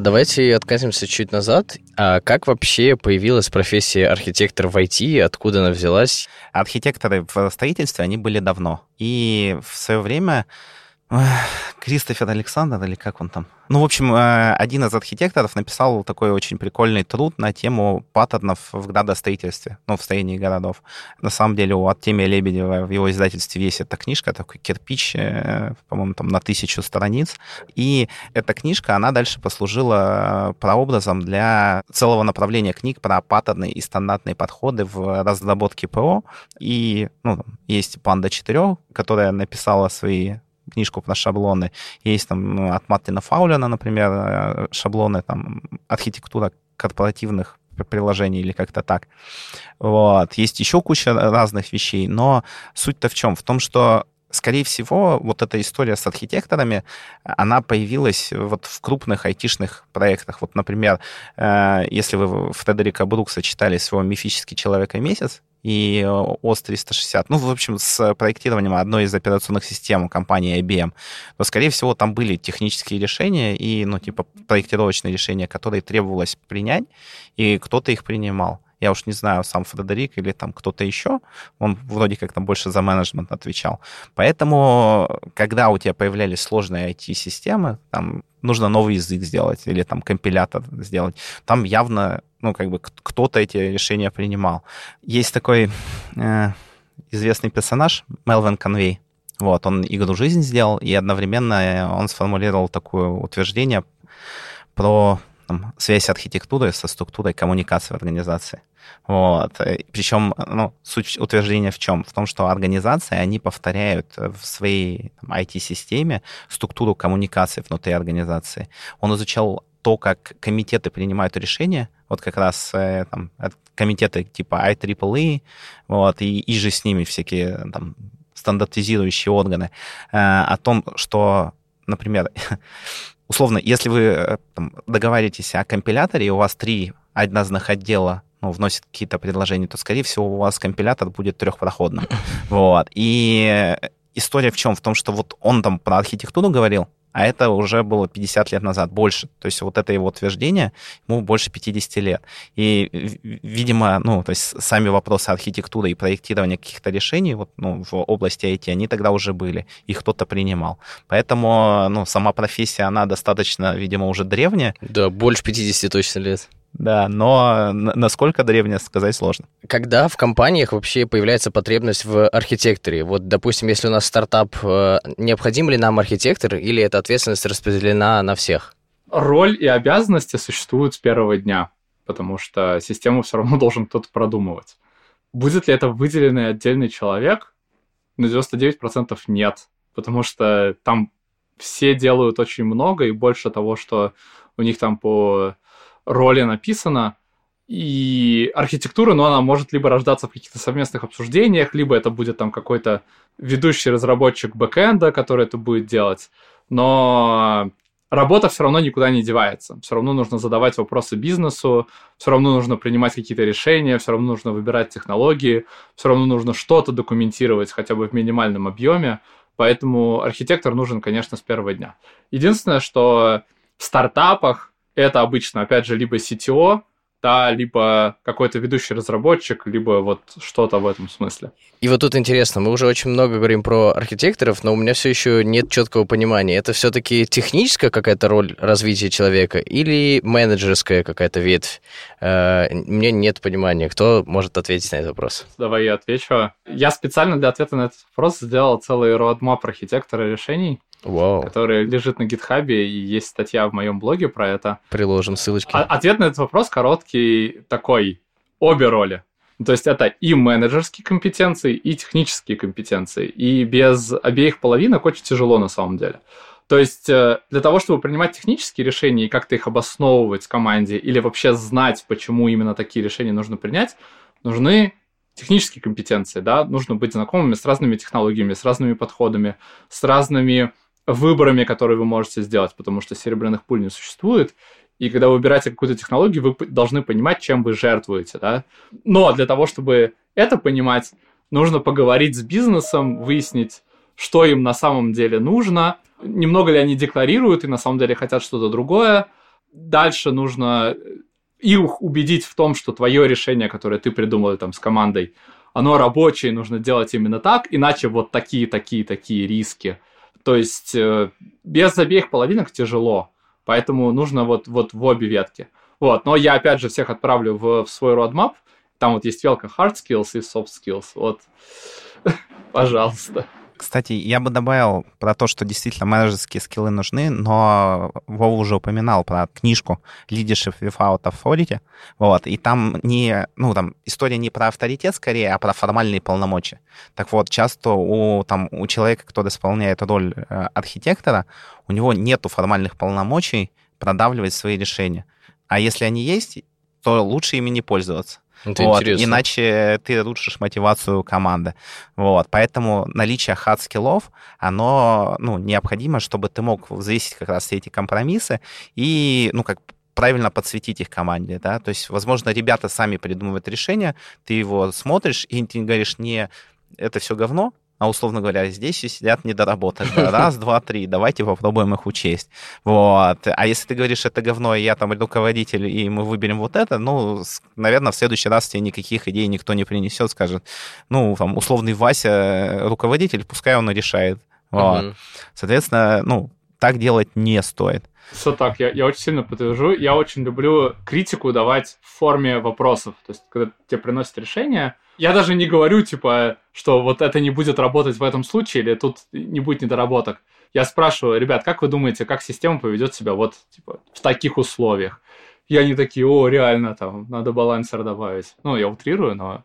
Давайте откатимся чуть назад. А как вообще появилась профессия архитектор в IT? Откуда она взялась? Архитекторы в строительстве, они были давно. И в свое время Кристофер Александр, или как он там? Ну, в общем, э, один из архитекторов написал такой очень прикольный труд на тему паттернов в градостроительстве, ну, в строении городов. На самом деле у Артемия Лебедева в его издательстве есть эта книжка, такой кирпич, э, по-моему, там на тысячу страниц. И эта книжка, она дальше послужила прообразом для целого направления книг про паттерны и стандартные подходы в разработке ПО. И, ну, есть Панда 4, которая написала свои книжку про шаблоны. Есть там ну, от Мартина Фаулена, например, э, шаблоны, там, архитектура корпоративных приложений или как-то так. Вот. Есть еще куча разных вещей, но суть-то в чем? В том, что скорее всего, вот эта история с архитекторами, она появилась вот в крупных айтишных проектах. Вот, например, э, если вы Фредерика Брукса читали своего «Мифический человек и месяц», и OS 360, ну, в общем, с проектированием одной из операционных систем компании IBM, то, скорее всего, там были технические решения и, ну, типа, проектировочные решения, которые требовалось принять, и кто-то их принимал. Я уж не знаю, сам Фредерик или там кто-то еще, он вроде как там больше за менеджмент отвечал. Поэтому, когда у тебя появлялись сложные IT-системы, там нужно новый язык сделать или там компилятор сделать, там явно, ну, как бы кто-то эти решения принимал. Есть такой э, известный персонаж Мелвин Конвей, вот, он игру «Жизнь» сделал, и одновременно он сформулировал такое утверждение про там, связь архитектуры со структурой коммуникации в организации. Вот. Причем ну, суть утверждения в чем? В том, что организации, они повторяют в своей IT-системе структуру коммуникации внутри организации. Он изучал то, как комитеты принимают решения, вот как раз э, там, комитеты типа IEEE, вот, и, и же с ними всякие там, стандартизирующие органы, э, о том, что, например, условно, если вы э, там, договариваетесь о компиляторе, и у вас три однозначных отдела ну, вносит какие-то предложения, то, скорее всего, у вас компилятор будет трехпроходным. Вот. И история в чем? В том, что вот он там про архитектуру говорил, а это уже было 50 лет назад, больше. То есть вот это его утверждение, ему больше 50 лет. И, видимо, ну, то есть сами вопросы архитектуры и проектирования каких-то решений вот, ну, в области IT, они тогда уже были, их кто-то принимал. Поэтому, ну, сама профессия, она достаточно, видимо, уже древняя. Да, больше 50 точно лет. Да, но насколько древнее сказать сложно. Когда в компаниях вообще появляется потребность в архитекторе? Вот, допустим, если у нас стартап, э, необходим ли нам архитектор или эта ответственность распределена на всех? Роль и обязанности существуют с первого дня, потому что систему все равно должен кто-то продумывать. Будет ли это выделенный отдельный человек? На 99% нет, потому что там все делают очень много, и больше того, что у них там по роли написано, и архитектура, ну, она может либо рождаться в каких-то совместных обсуждениях, либо это будет там какой-то ведущий разработчик бэкэнда, который это будет делать. Но работа все равно никуда не девается. Все равно нужно задавать вопросы бизнесу, все равно нужно принимать какие-то решения, все равно нужно выбирать технологии, все равно нужно что-то документировать хотя бы в минимальном объеме. Поэтому архитектор нужен, конечно, с первого дня. Единственное, что в стартапах это обычно, опять же, либо CTO, да, либо какой-то ведущий разработчик, либо вот что-то в этом смысле. И вот тут интересно, мы уже очень много говорим про архитекторов, но у меня все еще нет четкого понимания. Это все-таки техническая какая-то роль развития человека или менеджерская какая-то ветвь? Э, мне нет понимания. Кто может ответить на этот вопрос? Давай я отвечу. Я специально для ответа на этот вопрос сделал целый roadmap архитектора решений. Wow. который лежит на гитхабе, и есть статья в моем блоге про это. Приложим ссылочки. А, ответ на этот вопрос короткий такой. Обе роли. То есть это и менеджерские компетенции, и технические компетенции. И без обеих половинок очень тяжело на самом деле. То есть э, для того, чтобы принимать технические решения и как-то их обосновывать в команде, или вообще знать, почему именно такие решения нужно принять, нужны технические компетенции, да, нужно быть знакомыми с разными технологиями, с разными подходами, с разными выборами, которые вы можете сделать, потому что серебряных пуль не существует. И когда вы выбираете какую-то технологию, вы должны понимать, чем вы жертвуете, да. Но для того, чтобы это понимать, нужно поговорить с бизнесом, выяснить, что им на самом деле нужно, немного ли они декларируют и на самом деле хотят что-то другое. Дальше нужно их убедить в том, что твое решение, которое ты придумал там с командой, оно рабочее, нужно делать именно так, иначе вот такие, такие, такие риски – то есть э, без обеих половинок тяжело, поэтому нужно вот, вот в обе ветки. Вот, но я опять же всех отправлю в, в свой roadmap, там вот есть велка hard skills и soft skills, вот, пожалуйста. Кстати, я бы добавил про то, что действительно менеджерские скиллы нужны, но Вова уже упоминал про книжку Leadership Without Authority, вот, и там не, ну, там история не про авторитет скорее, а про формальные полномочия. Так вот, часто у, там, у человека, кто исполняет роль э, архитектора, у него нету формальных полномочий продавливать свои решения. А если они есть, то лучше ими не пользоваться. Это вот, интересно. Иначе ты рушишь мотивацию команды. Вот, поэтому наличие hard skills -ов, оно ну, необходимо, чтобы ты мог взвесить как раз все эти компромиссы и, ну, как правильно подсветить их команде, да, то есть, возможно, ребята сами придумывают решение, ты его смотришь, и ты говоришь, не, это все говно, а условно говоря, здесь сидят недоработок. Да, раз, два, три, давайте попробуем их учесть. Вот. А если ты говоришь, это говно, и я там руководитель, и мы выберем вот это, ну, наверное, в следующий раз тебе никаких идей никто не принесет, скажет, ну, там, условный Вася, руководитель, пускай он и решает. Вот. Угу. Соответственно, ну, так делать не стоит. Все так, я, я очень сильно подтвержу. Я очень люблю критику давать в форме вопросов. То есть, когда тебе приносят решение, я даже не говорю, типа, что вот это не будет работать в этом случае, или тут не будет недоработок. Я спрашиваю, ребят, как вы думаете, как система поведет себя вот, типа, в таких условиях? И они такие, о, реально, там, надо балансер добавить. Ну, я утрирую, но...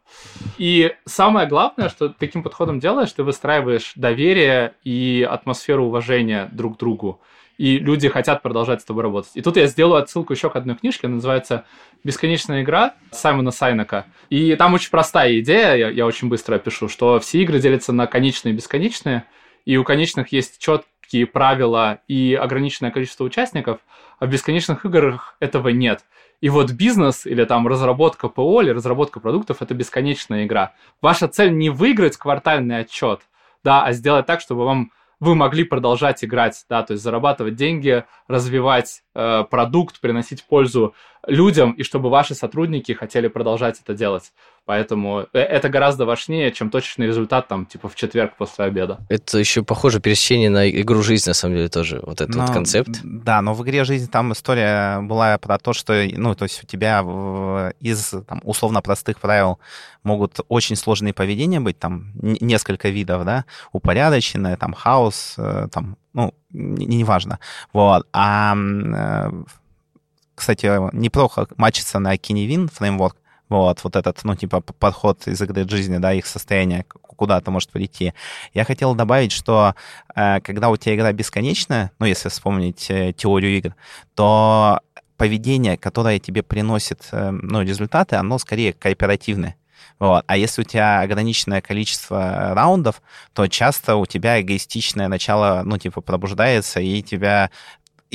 И самое главное, что таким подходом делаешь, ты выстраиваешь доверие и атмосферу уважения друг к другу и люди хотят продолжать с тобой работать. И тут я сделаю отсылку еще к одной книжке, называется «Бесконечная игра» Саймона Сайнека. И там очень простая идея, я, я очень быстро опишу, что все игры делятся на конечные и бесконечные, и у конечных есть четкие правила и ограниченное количество участников, а в бесконечных играх этого нет. И вот бизнес или там разработка ПО или разработка продуктов — это бесконечная игра. Ваша цель не выиграть квартальный отчет, да, а сделать так, чтобы вам вы могли продолжать играть, да, то есть зарабатывать деньги, развивать э, продукт, приносить пользу людям, и чтобы ваши сотрудники хотели продолжать это делать. Поэтому э, это гораздо важнее, чем точечный результат там, типа, в четверг после обеда. Это еще похоже пересечение на игру жизни, на самом деле, тоже, вот этот но, вот концепт. Да, но в игре жизни там история была про то, что, ну, то есть у тебя из, там, условно простых правил могут очень сложные поведения быть, там, несколько видов, да, упорядоченное, там, хаос, э, там, ну, неважно. Вот. А э, кстати, неплохо мачится на Kinevin фреймворк, вот, вот этот, ну, типа, подход из игры жизни, да, их состояние куда-то может прийти. Я хотел добавить, что э, когда у тебя игра бесконечная, ну, если вспомнить э, теорию игр, то поведение, которое тебе приносит, э, ну, результаты, оно скорее кооперативное. Вот. А если у тебя ограниченное количество раундов, то часто у тебя эгоистичное начало, ну, типа, пробуждается, и тебя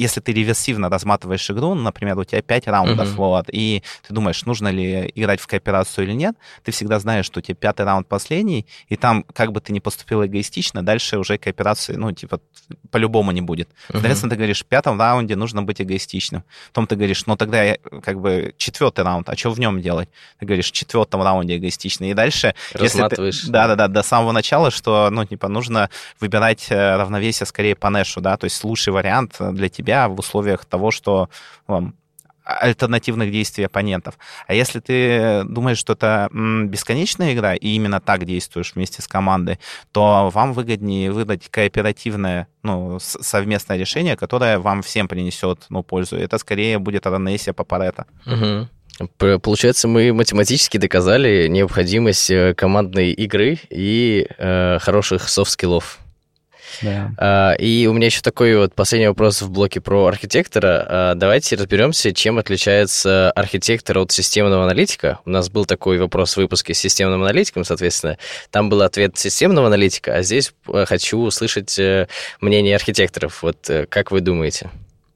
если ты реверсивно разматываешь игру, например, у тебя 5 раундов, uh-huh. вот, и ты думаешь, нужно ли играть в кооперацию или нет, ты всегда знаешь, что у тебя пятый раунд последний, и там, как бы ты ни поступил эгоистично, дальше уже кооперации, ну, типа, по-любому не будет. Uh-huh. Соответственно, ты говоришь, в пятом раунде нужно быть эгоистичным. Потом ты говоришь, ну, тогда я, как бы, четвертый раунд, а что в нем делать? Ты говоришь, в четвертом раунде эгоистичный. И дальше... Разматываешь. Да-да-да, до самого начала, что, ну, типа, нужно выбирать э, равновесие скорее по нэшу, да, то есть лучший вариант для тебя себя в условиях того, что вам альтернативных действий оппонентов. А если ты думаешь, что это бесконечная игра, и именно так действуешь вместе с командой, то вам выгоднее выдать кооперативное, ну, совместное решение, которое вам всем принесет, ну, пользу. Это скорее будет равновесие по Парето. Угу. Получается, мы математически доказали необходимость э, командной игры и э, хороших soft skills -ов. Да. А, и у меня еще такой вот последний вопрос в блоке про архитектора. А, давайте разберемся, чем отличается архитектор от системного аналитика. У нас был такой вопрос в выпуске с системным аналитиком, соответственно. Там был ответ системного аналитика, а здесь э, хочу услышать э, мнение архитекторов. Вот э, как вы думаете?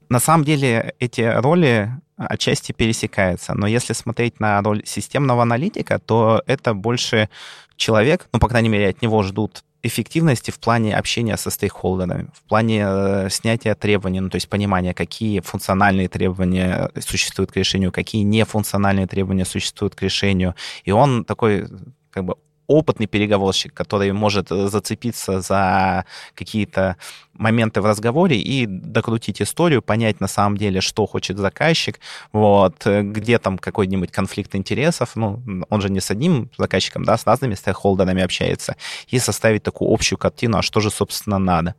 На самом деле эти роли отчасти пересекаются, но если смотреть на роль системного аналитика, то это больше человек, ну, по крайней мере, от него ждут эффективности в плане общения со стейкхолдерами, в плане э, снятия требований, ну, то есть понимания, какие функциональные требования существуют к решению, какие нефункциональные требования существуют к решению. И он такой как бы опытный переговорщик, который может зацепиться за какие-то моменты в разговоре и докрутить историю, понять на самом деле, что хочет заказчик, вот, где там какой-нибудь конфликт интересов, ну, он же не с одним заказчиком, да, с разными стейкхолдерами общается, и составить такую общую картину, а что же, собственно, надо.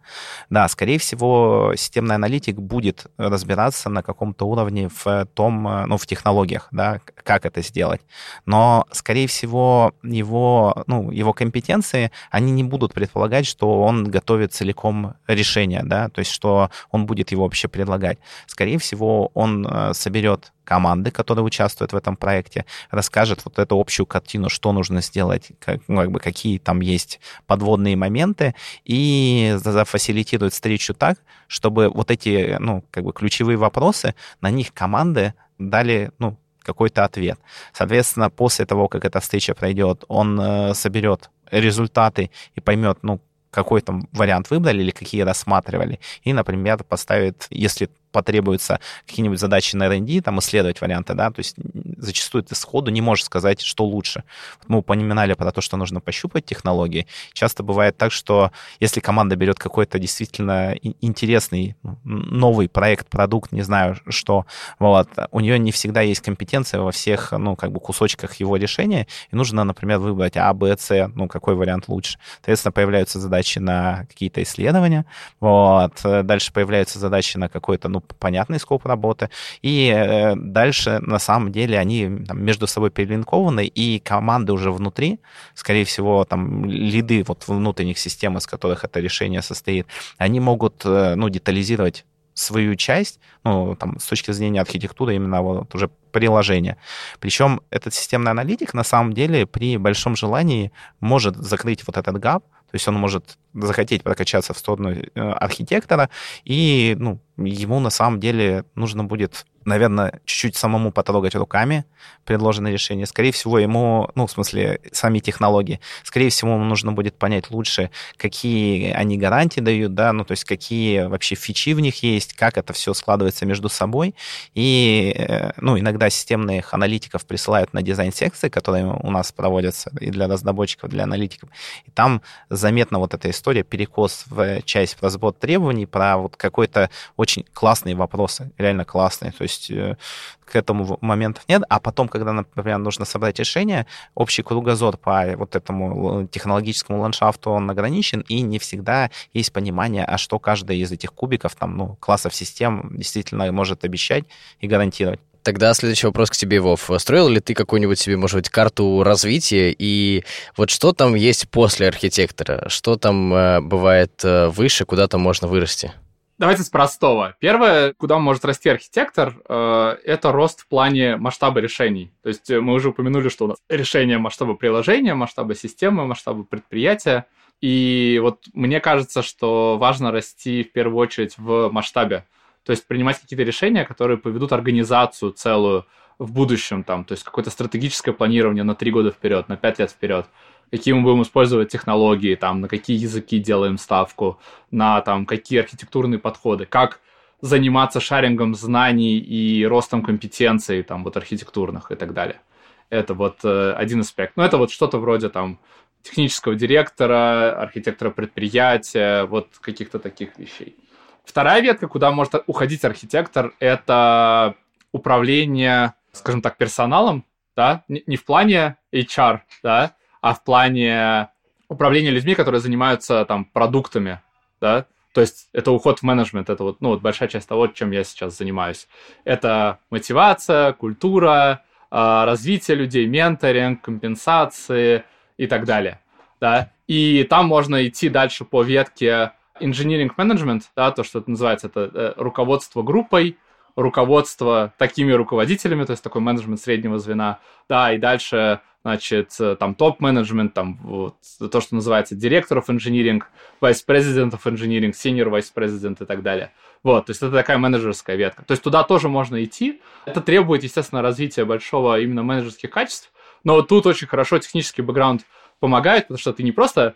Да, скорее всего, системный аналитик будет разбираться на каком-то уровне в том, ну, в технологиях, да, как это сделать. Но, скорее всего, его, ну, его компетенции, они не будут предполагать, что он готовит целиком решение решение, да, то есть что он будет его вообще предлагать. Скорее всего, он э, соберет команды, которые участвуют в этом проекте, расскажет вот эту общую картину, что нужно сделать, как, ну, как бы какие там есть подводные моменты, и зафасилитирует встречу так, чтобы вот эти, ну, как бы ключевые вопросы, на них команды дали, ну, какой-то ответ. Соответственно, после того, как эта встреча пройдет, он э, соберет результаты и поймет, ну, какой там вариант выбрали или какие рассматривали. И, например, поставит, если потребуются какие-нибудь задачи на R&D, там, исследовать варианты, да, то есть зачастую ты сходу не можешь сказать, что лучше. Мы упоминали про то, что нужно пощупать технологии. Часто бывает так, что если команда берет какой-то действительно интересный ну, новый проект, продукт, не знаю что, вот, у нее не всегда есть компетенция во всех, ну, как бы кусочках его решения, и нужно, например, выбрать А, Б, С, ну, какой вариант лучше. Соответственно, появляются задачи на какие-то исследования, вот, дальше появляются задачи на какой-то, ну, понятный скоп работы. И э, дальше, на самом деле, они там, между собой перелинкованы, и команды уже внутри, скорее всего, там, лиды вот внутренних систем, из которых это решение состоит, они могут, э, ну, детализировать свою часть, ну, там, с точки зрения архитектуры именно вот уже приложения. Причем этот системный аналитик на самом деле при большом желании может закрыть вот этот гап, то есть он может захотеть прокачаться в сторону э, архитектора, и ну, ему на самом деле нужно будет наверное, чуть-чуть самому потрогать руками предложенное решение. Скорее всего, ему, ну, в смысле, сами технологии, скорее всего, ему нужно будет понять лучше, какие они гарантии дают, да, ну, то есть какие вообще фичи в них есть, как это все складывается между собой. И, э, ну, иногда системных аналитиков присылают на дизайн-секции, которые у нас проводятся и для разработчиков, и для аналитиков. И там заметна вот эта история, перекос в часть разбор требований про вот какой-то очень классные вопросы, реально классные. То есть э, к этому моментов нет. А потом, когда, например, нужно собрать решение, общий кругозор по вот этому технологическому ландшафту, он ограничен, и не всегда есть понимание, а что каждый из этих кубиков, там, ну, классов систем действительно может обещать и гарантировать. Тогда следующий вопрос к тебе, Вов. Строил ли ты какую-нибудь себе, может быть, карту развития? И вот что там есть после архитектора? Что там э, бывает э, выше, куда там можно вырасти? Давайте с простого. Первое, куда может расти архитектор, э, это рост в плане масштаба решений. То есть э, мы уже упомянули, что у нас решение масштаба приложения, масштаба системы, масштаба предприятия. И вот мне кажется, что важно расти в первую очередь в масштабе. То есть принимать какие-то решения, которые поведут организацию целую в будущем, там, то есть какое-то стратегическое планирование на три года вперед, на пять лет вперед какие мы будем использовать технологии, там, на какие языки делаем ставку, на там, какие архитектурные подходы, как заниматься шарингом знаний и ростом компетенций там, вот, архитектурных и так далее. Это вот э, один аспект. Ну, это вот что-то вроде там технического директора, архитектора предприятия, вот каких-то таких вещей. Вторая ветка, куда может уходить архитектор, это управление, скажем так, персоналом, да, не в плане HR, да, а в плане управления людьми, которые занимаются там продуктами, да, то есть это уход в менеджмент, это вот, ну, вот большая часть того, чем я сейчас занимаюсь. Это мотивация, культура, а, развитие людей, менторинг, компенсации и так далее, да. И там можно идти дальше по ветке engineering management, да, то, что это называется, это э, руководство группой, руководство такими руководителями, то есть такой менеджмент среднего звена, да, и дальше значит, э, там топ-менеджмент, там вот, то, что называется директоров инжиниринг, vice-president engineering, senior vice-president и так далее. Вот, то есть это такая менеджерская ветка. То есть туда тоже можно идти. Это требует, естественно, развития большого именно менеджерских качеств, но тут очень хорошо технический бэкграунд помогает, потому что ты не просто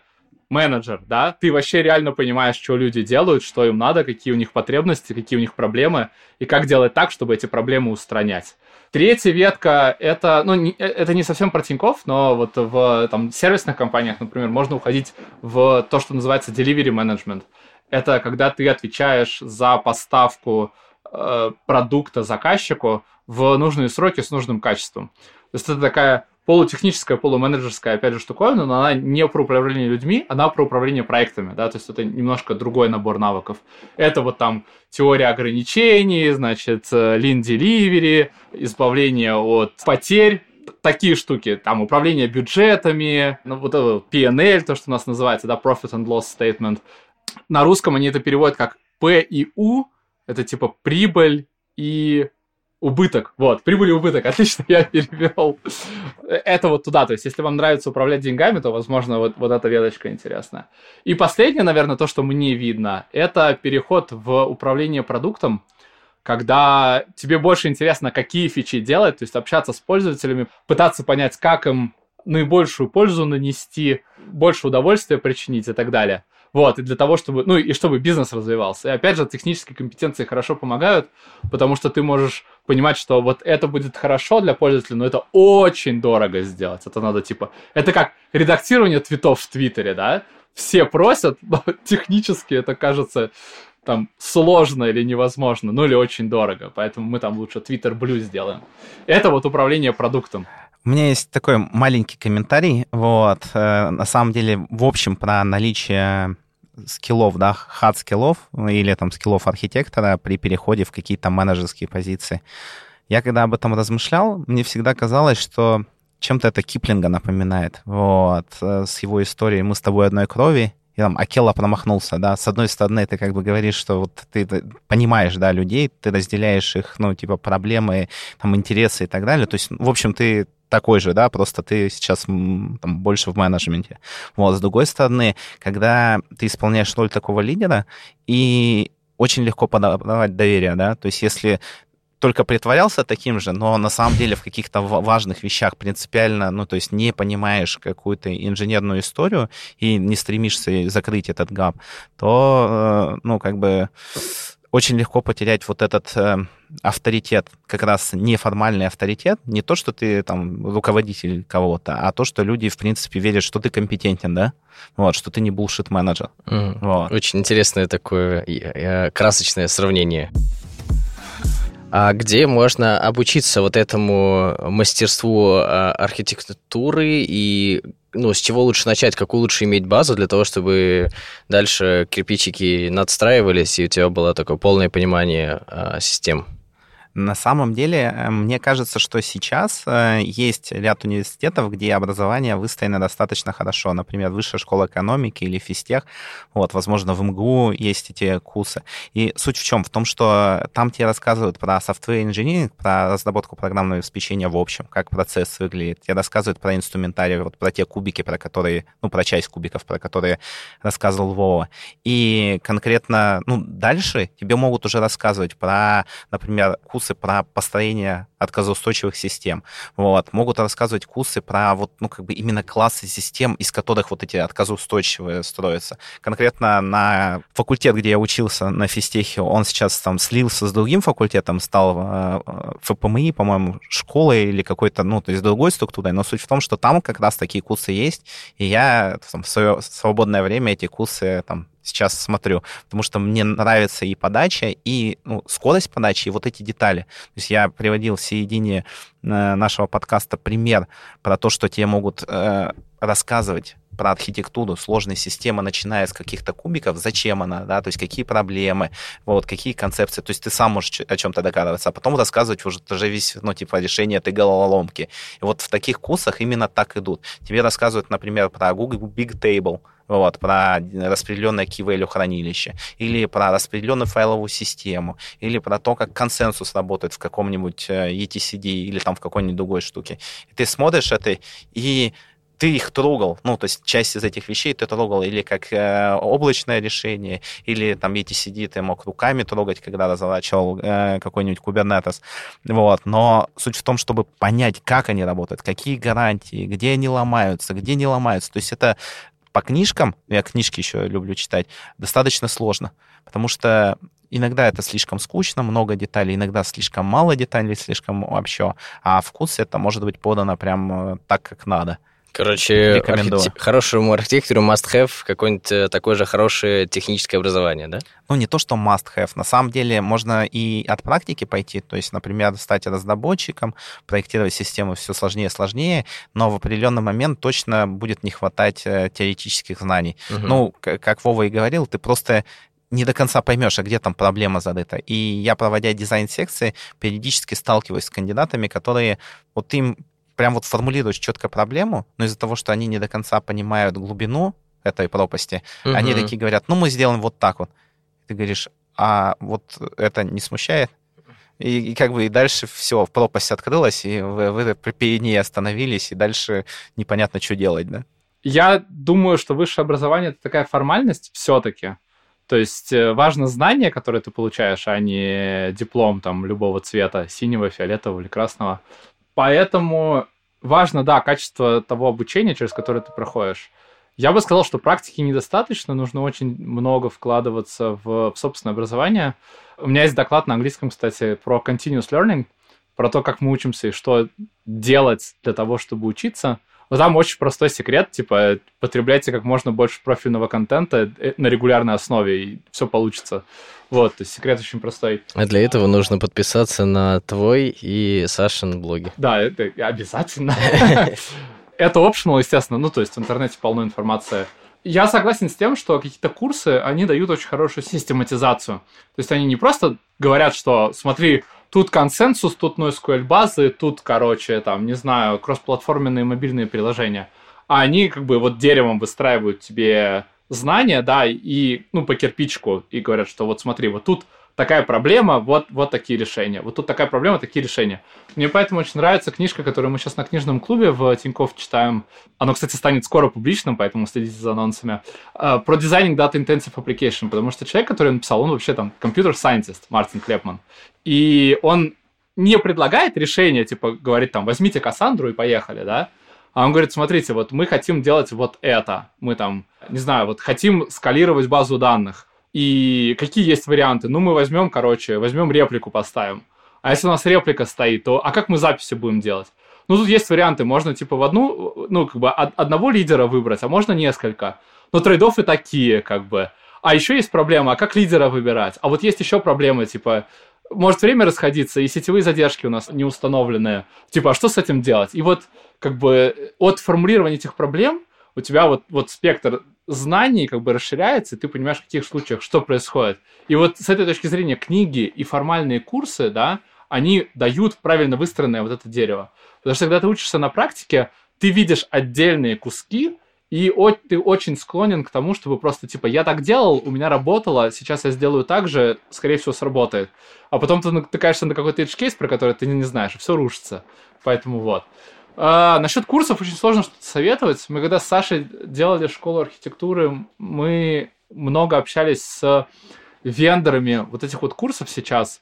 менеджер, да, ты вообще реально понимаешь, что люди делают, что им надо, какие у них потребности, какие у них проблемы, и как делать так, чтобы эти проблемы устранять. Третья ветка это, ну, не, э, это не совсем про Тинькофф, но вот в там, сервисных компаниях, например, можно уходить в то, что называется delivery management. Это когда ты отвечаешь за поставку э, продукта заказчику в нужные сроки с нужным качеством. То есть это такая полутехническая, полуменеджерская, опять же, штуковина, но она не про управление людьми, она про управление проектами, да, то есть это немножко другой набор навыков. Это вот там теория ограничений, значит, lean delivery, избавление от потерь, такие штуки, там, управление бюджетами, ну, вот это PNL, то, что у нас называется, да, Profit and Loss Statement. На русском они это переводят как P и U, это типа прибыль и убыток. Вот, прибыль и убыток. Отлично, я перевел это вот туда. То есть, если вам нравится управлять деньгами, то, возможно, вот, вот эта веточка интересна. И последнее, наверное, то, что мне видно, это переход в управление продуктом, когда тебе больше интересно, какие фичи делать, то есть общаться с пользователями, пытаться понять, как им наибольшую пользу нанести, больше удовольствия причинить и так далее. Вот, и для того, чтобы, ну, и чтобы бизнес развивался. И опять же, технические компетенции хорошо помогают, потому что ты можешь понимать, что вот это будет хорошо для пользователя, но это очень дорого сделать. Это надо, типа, это как редактирование твитов в Твиттере, да? Все просят, но технически это кажется там сложно или невозможно, ну или очень дорого. Поэтому мы там лучше Twitter Blue сделаем. Это вот управление продуктом. У меня есть такой маленький комментарий. Вот, э, на самом деле, в общем, про наличие скиллов, да, хат скиллов или там скиллов архитектора при переходе в какие-то менеджерские позиции. Я когда об этом размышлял, мне всегда казалось, что чем-то это Киплинга напоминает. Вот, э, с его историей «Мы с тобой одной крови», и там Акела промахнулся, да, с одной стороны, ты как бы говоришь, что вот ты понимаешь, да, людей, ты разделяешь их, ну, типа, проблемы, там, интересы и так далее, то есть, в общем, ты такой же, да, просто ты сейчас там, больше в менеджменте. Вот, с другой стороны, когда ты исполняешь роль такого лидера, и очень легко подавать доверие, да, то есть если только притворялся таким же, но на самом деле в каких-то важных вещах принципиально, ну, то есть не понимаешь какую-то инженерную историю и не стремишься закрыть этот гап, то, э, ну, как бы очень легко потерять вот этот э, авторитет, как раз неформальный авторитет, не то, что ты там руководитель кого-то, а то, что люди, в принципе, верят, что ты компетентен, да, вот, что ты не булшит-менеджер. Mm. Вот. Очень интересное такое э, красочное сравнение. А где можно обучиться вот этому мастерству а, архитектуры и ну, с чего лучше начать, какую лучше иметь базу для того, чтобы дальше кирпичики надстраивались, и у тебя было такое полное понимание а, систем? На самом деле, э, мне кажется, что сейчас э, есть ряд университетов, где образование выстроено достаточно хорошо. Например, Высшая школа экономики или физтех. Вот, возможно, в МГУ есть эти курсы. И суть в чем? В том, что там тебе рассказывают про software engineering, про разработку программного обеспечения в общем, как процесс выглядит. Тебе рассказывают про инструментарий, вот про те кубики, про которые, ну, про часть кубиков, про которые рассказывал Вова. И конкретно, ну, дальше тебе могут уже рассказывать про, например, курс курсы про построение отказоустойчивых систем. Вот. Могут рассказывать курсы про вот, ну, как бы именно классы систем, из которых вот эти отказоустойчивые строятся. Конкретно на факультет, где я учился на физтехе, он сейчас там слился с другим факультетом, стал э, ФПМИ, по-моему, школой или какой-то, ну, то есть другой структурой, но суть в том, что там как раз такие курсы есть, и я там, в свое свободное время эти курсы там сейчас смотрю, потому что мне нравится и подача, и ну, скорость подачи, и вот эти детали. То есть я приводил в середине э, нашего подкаста пример про то, что тебе могут э, рассказывать про архитектуру сложной системы, начиная с каких-то кубиков, зачем она, да, то есть какие проблемы, вот, какие концепции, то есть ты сам можешь о чем-то догадываться, а потом рассказывать уже тоже весь, ну, типа, решение этой головоломки. И вот в таких курсах именно так идут. Тебе рассказывают, например, про Google Big Table, вот, про распределенное key-value хранилище, или про распределенную файловую систему, или про то, как консенсус работает в каком-нибудь э, etcd или там в какой-нибудь другой штуке. И ты смотришь это, и ты их трогал, ну, то есть часть из этих вещей ты трогал или как э, облачное решение, или там etcd ты мог руками трогать, когда разворачивал э, какой-нибудь Kubernetes, вот, но суть в том, чтобы понять, как они работают, какие гарантии, где они ломаются, где не ломаются, то есть это по книжкам, я книжки еще люблю читать, достаточно сложно, потому что иногда это слишком скучно, много деталей, иногда слишком мало деталей, слишком вообще, а вкус это может быть подано прям так, как надо. Короче, архитек... хорошему архитектору must-have какое-нибудь э, такое же хорошее техническое образование, да? Ну, не то, что must-have. На самом деле можно и от практики пойти, то есть, например, стать разработчиком, проектировать системы все сложнее и сложнее, но в определенный момент точно будет не хватать э, теоретических знаний. Угу. Ну, как Вова и говорил, ты просто не до конца поймешь, а где там проблема задыта. И я, проводя дизайн-секции, периодически сталкиваюсь с кандидатами, которые вот им прям вот формулируешь четко проблему, но из-за того, что они не до конца понимают глубину этой пропасти, угу. они такие говорят, ну, мы сделаем вот так вот. Ты говоришь, а вот это не смущает? И, и как бы и дальше все, пропасть открылась, и вы, вы перед ней остановились, и дальше непонятно, что делать, да? Я думаю, что высшее образование — это такая формальность все-таки. То есть э, важно знание, которое ты получаешь, а не диплом там любого цвета, синего, фиолетового или красного. Поэтому важно, да, качество того обучения, через которое ты проходишь. Я бы сказал, что практики недостаточно, нужно очень много вкладываться в, в собственное образование. У меня есть доклад на английском, кстати, про continuous learning, про то, как мы учимся и что делать для того, чтобы учиться. Но там очень простой секрет, типа, потребляйте как можно больше профильного контента э, на регулярной основе, и все получится. Вот, то есть секрет очень простой. А для этого нужно подписаться на твой и Сашин блоги. Да, это обязательно. Это optional, естественно, ну, то есть в интернете полно информации. Я согласен с тем, что какие-то курсы, они дают очень хорошую систематизацию. То есть они не просто говорят, что смотри, тут консенсус, тут NoSQL базы, тут, короче, там, не знаю, кроссплатформенные мобильные приложения. А они как бы вот деревом выстраивают тебе знания, да, и, ну, по кирпичку, и говорят, что вот смотри, вот тут такая проблема, вот, вот такие решения. Вот тут такая проблема, такие решения. Мне поэтому очень нравится книжка, которую мы сейчас на книжном клубе в Тинькофф читаем. Оно, кстати, станет скоро публичным, поэтому следите за анонсами. А, про дизайнинг Data Intensive Application, потому что человек, который написал, он вообще там компьютер-сайентист, Мартин Клепман. И он не предлагает решение, типа, говорит там, возьмите Кассандру и поехали, да, а он говорит, смотрите, вот мы хотим делать вот это. Мы там, не знаю, вот хотим скалировать базу данных. И какие есть варианты? Ну, мы возьмем, короче, возьмем реплику, поставим. А если у нас реплика стоит, то а как мы записи будем делать? Ну, тут есть варианты. Можно, типа, в одну, ну, как бы одного лидера выбрать, а можно несколько. Но трейдофы такие, как бы. А еще есть проблема, а как лидера выбирать? А вот есть еще проблема, типа, может время расходиться, и сетевые задержки у нас не установленные. Типа, а что с этим делать? И вот, как бы, от формулирования этих проблем у тебя вот, вот спектр знаний как бы расширяется, и ты понимаешь, в каких случаях что происходит. И вот с этой точки зрения книги и формальные курсы, да, они дают правильно выстроенное вот это дерево. Потому что когда ты учишься на практике, ты видишь отдельные куски, и ты очень склонен к тому, чтобы просто, типа, я так делал, у меня работало, сейчас я сделаю так же, скорее всего, сработает. А потом ты натыкаешься на какой-то edge case, про который ты не знаешь, и все рушится. Поэтому вот. А, насчет курсов очень сложно что-то советовать. Мы когда с Сашей делали школу архитектуры, мы много общались с вендорами вот этих вот курсов сейчас,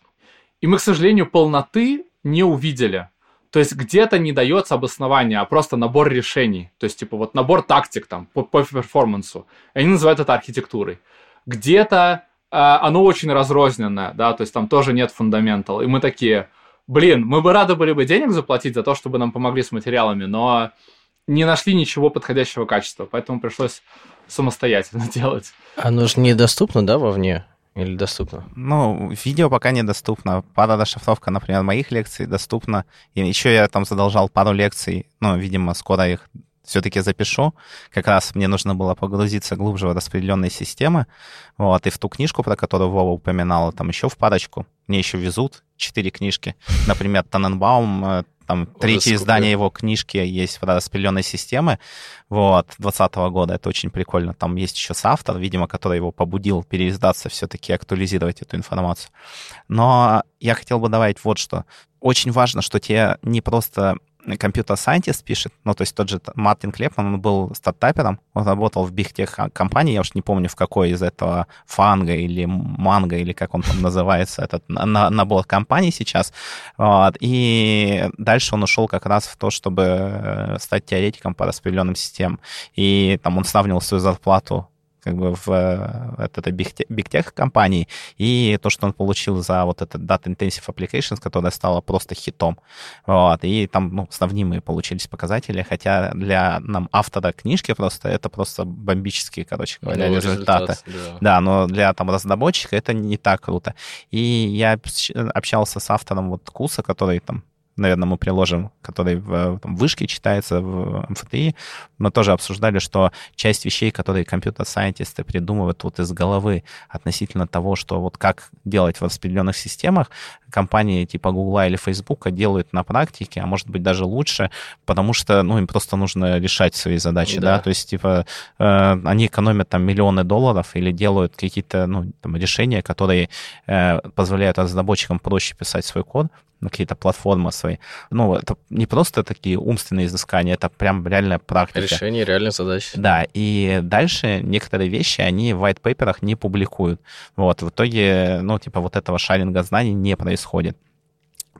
и мы, к сожалению, полноты не увидели. То есть где-то не дается обоснование, а просто набор решений. То есть, типа, вот набор тактик там по, по перформансу. Они называют это архитектурой. Где-то э, оно очень разрозненное, да, то есть там тоже нет фундаментал. И мы такие, блин, мы бы рады были бы денег заплатить за то, чтобы нам помогли с материалами, но не нашли ничего подходящего качества, поэтому пришлось самостоятельно делать. Оно же недоступно, да, вовне? Или доступно? Ну, видео пока недоступно. Пара расшифровка, например, моих лекций доступна. И еще я там задолжал пару лекций. Ну, видимо, скоро их все-таки запишу. Как раз мне нужно было погрузиться глубже в распределенные системы. Вот, и в ту книжку, про которую Вова упоминала, там еще в парочку. Мне еще везут четыре книжки. Например, Таненбаум, э, там третье издание его книжки есть в распределенной системе, вот, 2020 года. Это очень прикольно. Там есть еще соавтор, видимо, который его побудил переиздаться, все-таки актуализировать эту информацию. Но я хотел бы добавить вот что. Очень важно, что тебе не просто компьютер-сайентист пишет, ну, то есть тот же Мартин Клепман, он был стартапером, он работал в бигтех компании, я уж не помню, в какой из этого фанга или манго, или как он там называется, этот на, набор компаний сейчас. Вот. И дальше он ушел как раз в то, чтобы э, стать теоретиком по распределенным системам. И там он сравнивал свою зарплату как бы в, в этой бигтех компании, и то, что он получил за вот этот Data Intensive Applications, которая стала просто хитом. Вот, и там, ну, сравнимые получились показатели, хотя для нам автора книжки просто это просто бомбические, короче говоря, ну, результаты. Результат, да. да, но для там разработчика это не так круто. И я общался с автором вот курса, который там наверное, мы приложим, который в там, вышке читается в МФТИ, мы тоже обсуждали, что часть вещей, которые компьютер-сайентисты придумывают вот из головы относительно того, что вот как делать в распределенных системах, компании типа Google или Facebook делают на практике, а может быть даже лучше, потому что, ну, им просто нужно решать свои задачи, да, да? то есть, типа, э, они экономят там миллионы долларов или делают какие-то, ну, там, решения, которые э, позволяют разработчикам проще писать свой код, на какие-то платформы свои. Ну, это не просто такие умственные изыскания, это прям реальная практика. Решение реальных задач. Да, и дальше некоторые вещи они в white paper не публикуют. Вот, в итоге, ну, типа, вот этого шаринга знаний не происходит.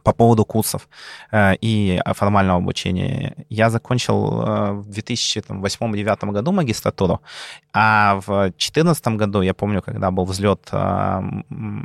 по поводу курсов э, и формального обучения. Я закончил э, в 2008-2009 году магистратуру, а в 2014 году, я помню, когда был взлет э,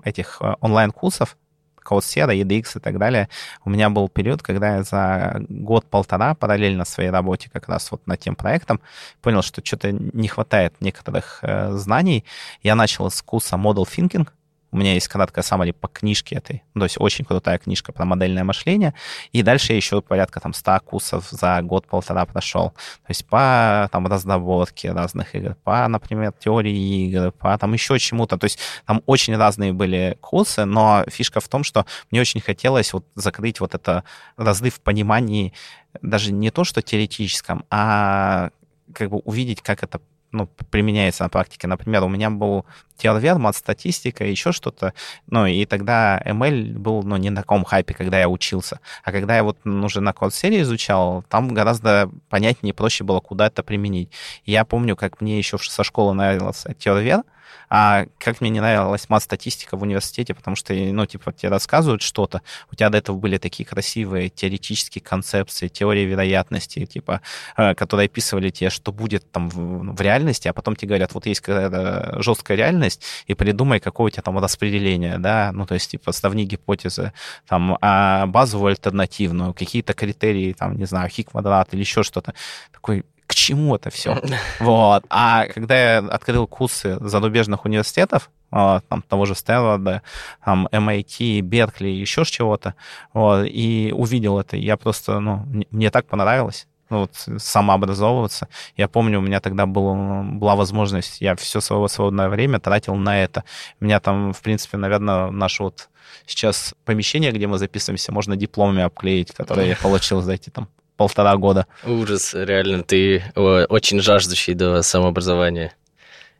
этих э, онлайн-курсов, Coursera, EDX и так далее, у меня был период, когда я за год-полтора параллельно своей работе как раз вот над тем проектом понял, что что-то не хватает некоторых э, знаний. Я начал с курса Model Thinking, у меня есть краткая саммари по книжке этой. Ну, то есть очень крутая книжка про модельное мышление. И дальше я еще порядка там 100 курсов за год-полтора прошел. То есть по там разработке разных игр, по, например, теории игр, по там еще чему-то. То есть там очень разные были курсы, но фишка в том, что мне очень хотелось вот закрыть вот это разрыв в понимании даже не то, что теоретическом, а как бы увидеть, как это ну, применяется на практике. Например, у меня был TLVR, мат-статистика, еще что-то. Ну, и тогда ML был, ну, не на таком хайпе, когда я учился. А когда я вот уже на код-серии изучал, там гораздо понятнее и проще было, куда это применить. Я помню, как мне еще со школы нравился TLVR, а как мне не нравилась мат-статистика в университете, потому что, ну, типа, тебе рассказывают что-то, у тебя до этого были такие красивые теоретические концепции, теории вероятности, типа, э, которые описывали тебе, что будет там в, в реальности, а потом тебе говорят, вот есть какая-то жесткая реальность, и придумай, какое у тебя там распределение, да, ну, то есть, типа, сравни гипотезы, там, а базовую альтернативную, какие-то критерии, там, не знаю, хи квадрат или еще что-то. Такой, к чему это все. Вот. А когда я открыл курсы зарубежных университетов, а, там, того же Стэнфорда, там, MIT, Беркли, еще чего-то, вот, и увидел это, я просто, ну, мне так понравилось ну, вот, самообразовываться. Я помню, у меня тогда был, была возможность, я все свое свободное время тратил на это. У меня там, в принципе, наверное, наше вот сейчас помещение, где мы записываемся, можно дипломами обклеить, которые я получил за эти там полтора года. Ужас, реально, ты очень жаждущий до самообразования.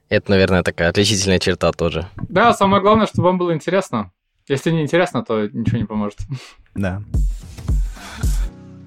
Это, наверное, такая отличительная черта тоже. Да, самое главное, чтобы вам было интересно. Если не интересно, то ничего не поможет. Да.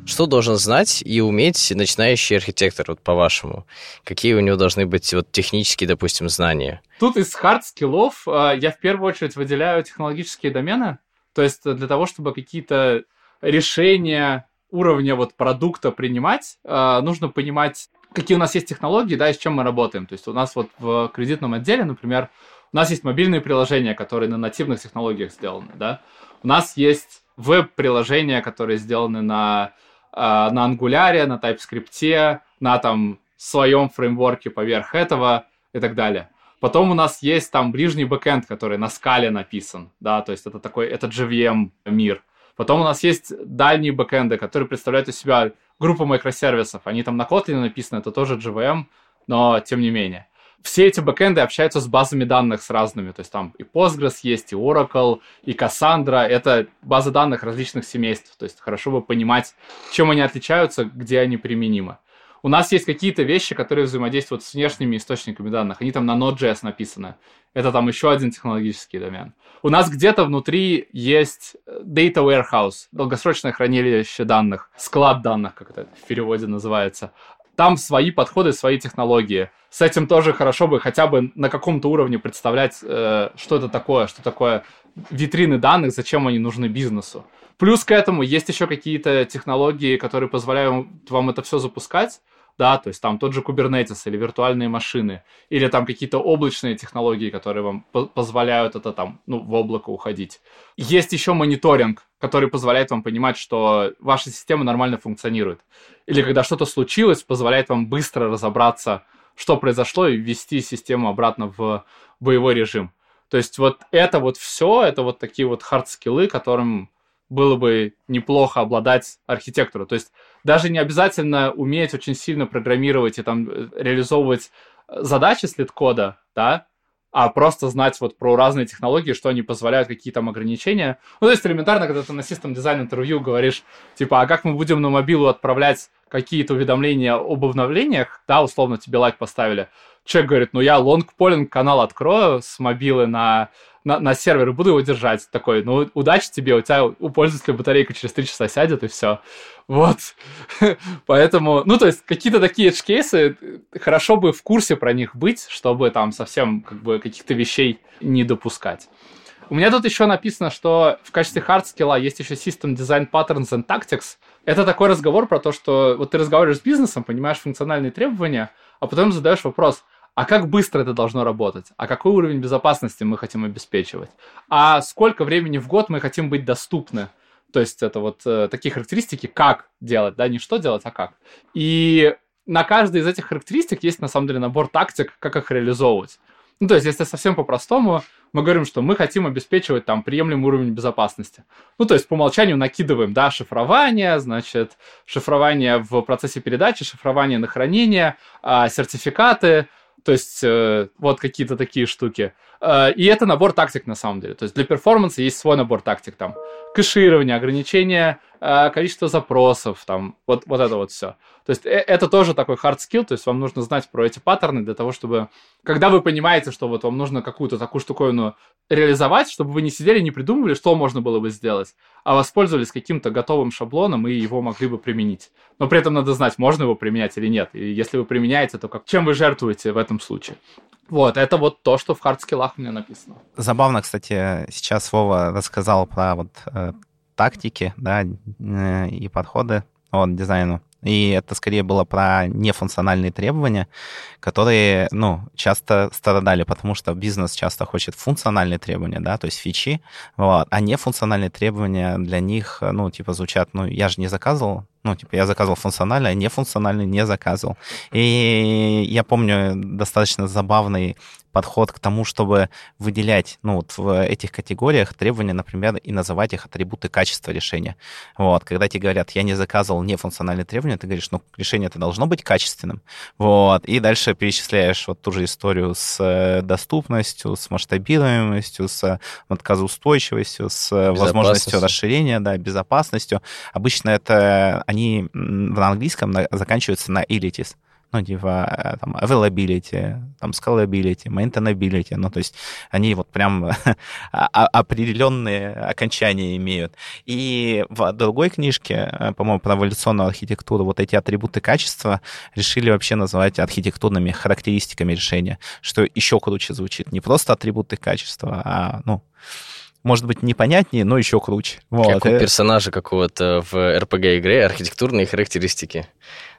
Что должен знать и уметь начинающий архитектор, вот по-вашему? Какие у него должны быть вот технические, допустим, знания? Тут из hard skills -ов э, я в первую очередь выделяю технологические домены. То есть для того, чтобы какие-то решения уровня вот продукта принимать, э, нужно понимать, какие у нас есть технологии, да, и с чем мы работаем. То есть у нас вот в кредитном отделе, например, у нас есть мобильные приложения, которые на нативных технологиях сделаны, да. У нас есть веб-приложения, которые сделаны на, э, на Angular, на TypeScript, на там своем фреймворке поверх этого и так далее. Потом у нас есть там ближний бэкэнд, который на скале написан, да, то есть это такой, это JVM мир. Потом у нас есть дальние бэкэнды, которые представляют из себя группу микросервисов. Они там на Kotlin написаны, это тоже JVM, но тем не менее. Все эти бэкэнды общаются с базами данных с разными. То есть там и Postgres есть, и Oracle, и Cassandra. Это базы данных различных семейств. То есть хорошо бы понимать, чем они отличаются, где они применимы. У нас есть какие-то вещи, которые взаимодействуют с внешними источниками данных. Они там на Node.js написаны. Это там еще один технологический домен. У нас где-то внутри есть э, data warehouse, долгосрочное хранилище данных, склад данных, как это в переводе называется. Там свои подходы, свои технологии. С этим тоже хорошо бы хотя бы на каком-то уровне представлять, э, что это такое, что такое витрины данных, зачем они нужны бизнесу. Плюс к этому есть еще какие-то технологии, которые позволяют вам это все запускать да, то есть там тот же Kubernetes или виртуальные машины, или там какие-то облачные технологии, которые вам по позволяют это там, ну, в облако уходить. Есть еще мониторинг, который позволяет вам понимать, что ваша система нормально функционирует. Или когда что-то случилось, позволяет вам быстро разобраться, что произошло, и ввести систему обратно в боевой режим. То есть вот это вот все, это вот такие вот хард-скиллы, которым было бы неплохо обладать архитектору. То есть даже не обязательно уметь очень сильно программировать и там э, реализовывать э, задачи слит-кода, да, а просто знать вот про разные технологии, что они позволяют, какие там ограничения. Ну, то есть элементарно, когда ты на систем дизайн интервью говоришь, типа, а как мы будем на мобилу отправлять какие-то уведомления об обновлениях, да, условно тебе лайк поставили, человек говорит, ну я long polling канал открою с мобилы на на, на сервер и буду его держать. Такой, ну, удачи тебе, у тебя у пользователя батарейка через 3 часа сядет, и все. Вот. Поэтому, ну, то есть, какие-то такие edge case -ы, хорошо бы в курсе про них быть, чтобы там совсем, как бы, каких-то вещей не допускать. У меня тут еще написано, что в качестве hard skill -а есть еще System Design Patterns and Tactics. Это такой разговор про то, что вот ты разговариваешь с бизнесом, понимаешь функциональные требования, а потом задаешь вопрос, а как быстро это должно работать? А какой уровень безопасности мы хотим обеспечивать? А сколько времени в год мы хотим быть доступны? То есть это вот э, такие характеристики, как делать, да, не что делать, а как. И на каждой из этих характеристик есть на самом деле набор тактик, как их реализовывать. Ну, то есть, если совсем по-простому, мы говорим, что мы хотим обеспечивать там приемлемый уровень безопасности. Ну, то есть, по умолчанию накидываем, да, шифрование, значит, шифрование в процессе передачи, шифрование на хранение, а, сертификаты, то есть, э, вот какие-то такие штуки. Э, и это набор тактик на самом деле. То есть для перформанса есть свой набор тактик. Там кэширование, ограничение э, количества запросов, там вот, вот это вот все. То есть э, это тоже такой hard skill, то есть вам нужно знать про эти паттерны для того, чтобы, когда вы понимаете, что вот вам нужно какую-то такую штуковину реализовать, чтобы вы не сидели, не придумывали, что можно было бы сделать, а воспользовались каким-то готовым шаблоном и его могли бы применить. Но при этом надо знать, можно его применять или нет. И если вы применяете, то как, чем вы жертвуете в этом случае. Вот, это вот то, что в хардскиллах у меня написано. Забавно, кстати, сейчас Вова рассказал про вот э, тактики, да, э, и подходы от дизайну. И это скорее было про нефункциональные требования, которые, ну, часто страдали, потому что бизнес часто хочет функциональные требования, да, то есть фичи, вот, а нефункциональные требования для них, ну, типа звучат, ну, я же не заказывал, ну, типа, я заказывал функциональный, а нефункциональный не заказывал. И я помню достаточно забавный подход к тому, чтобы выделять, ну, вот в этих категориях требования, например, и называть их атрибуты качества решения. Вот, когда тебе говорят, я не заказывал нефункциональные требования, ты говоришь, ну, решение это должно быть качественным. Вот, и дальше перечисляешь вот ту же историю с э, доступностью, с масштабируемостью, с отказоустойчивостью, с возможностью расширения, да, безопасностью. Обычно это они в английском заканчиваются на ilities ну, типа, э, там, availability, там, scalability, maintainability, ну, то есть они вот прям определенные окончания имеют. И в другой книжке, э, по-моему, про эволюционную архитектуру, вот эти атрибуты качества решили вообще называть архитектурными характеристиками решения, что еще круче звучит. Не просто атрибуты качества, а, ну, может быть, непонятнее, но еще круче. Вот. Как у э, персонажа какого-то в RPG-игре архитектурные характеристики.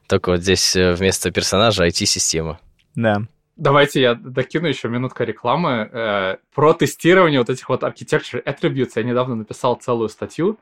Только вот здесь э, вместо персонажа IT-система. Да. Давайте я докину еще минутка рекламы. Э, про тестирование вот этих вот architecture attributes я недавно написал целую статью.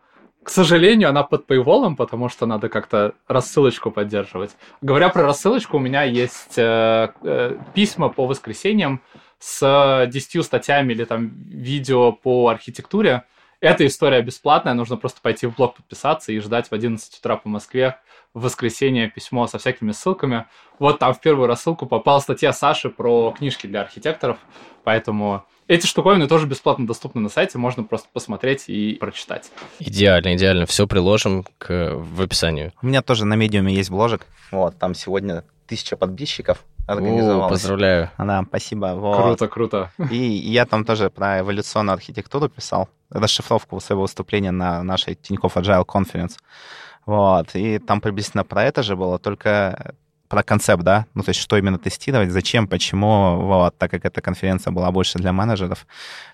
К сожалению, она под paywall, потому что надо как-то рассылочку поддерживать. Говоря про рассылочку, у меня есть э, э, письма по воскресеньям с 10 статьями или там видео по архитектуре. Эта история бесплатная, нужно просто пойти в блог подписаться и ждать в 11 утра по Москве в воскресенье письмо со всякими ссылками. Вот там в первую рассылку попала статья Саши про книжки для архитекторов, поэтому эти штуковины тоже бесплатно доступны на сайте, можно просто посмотреть и прочитать. Идеально, идеально. Все приложим к, в описанию. У меня тоже на медиуме есть бложек. Вот, там сегодня тысяча подписчиков организовалась. О, поздравляю. Да, спасибо. Вот. Круто, круто. И я там тоже про эволюционную архитектуру писал, расшифровку своего выступления на нашей Тинькофф Agile Conference. Вот, и там приблизительно про это же было, только про концепт, да, ну, то есть что именно тестировать, зачем, почему, вот, так как эта конференция была больше для менеджеров,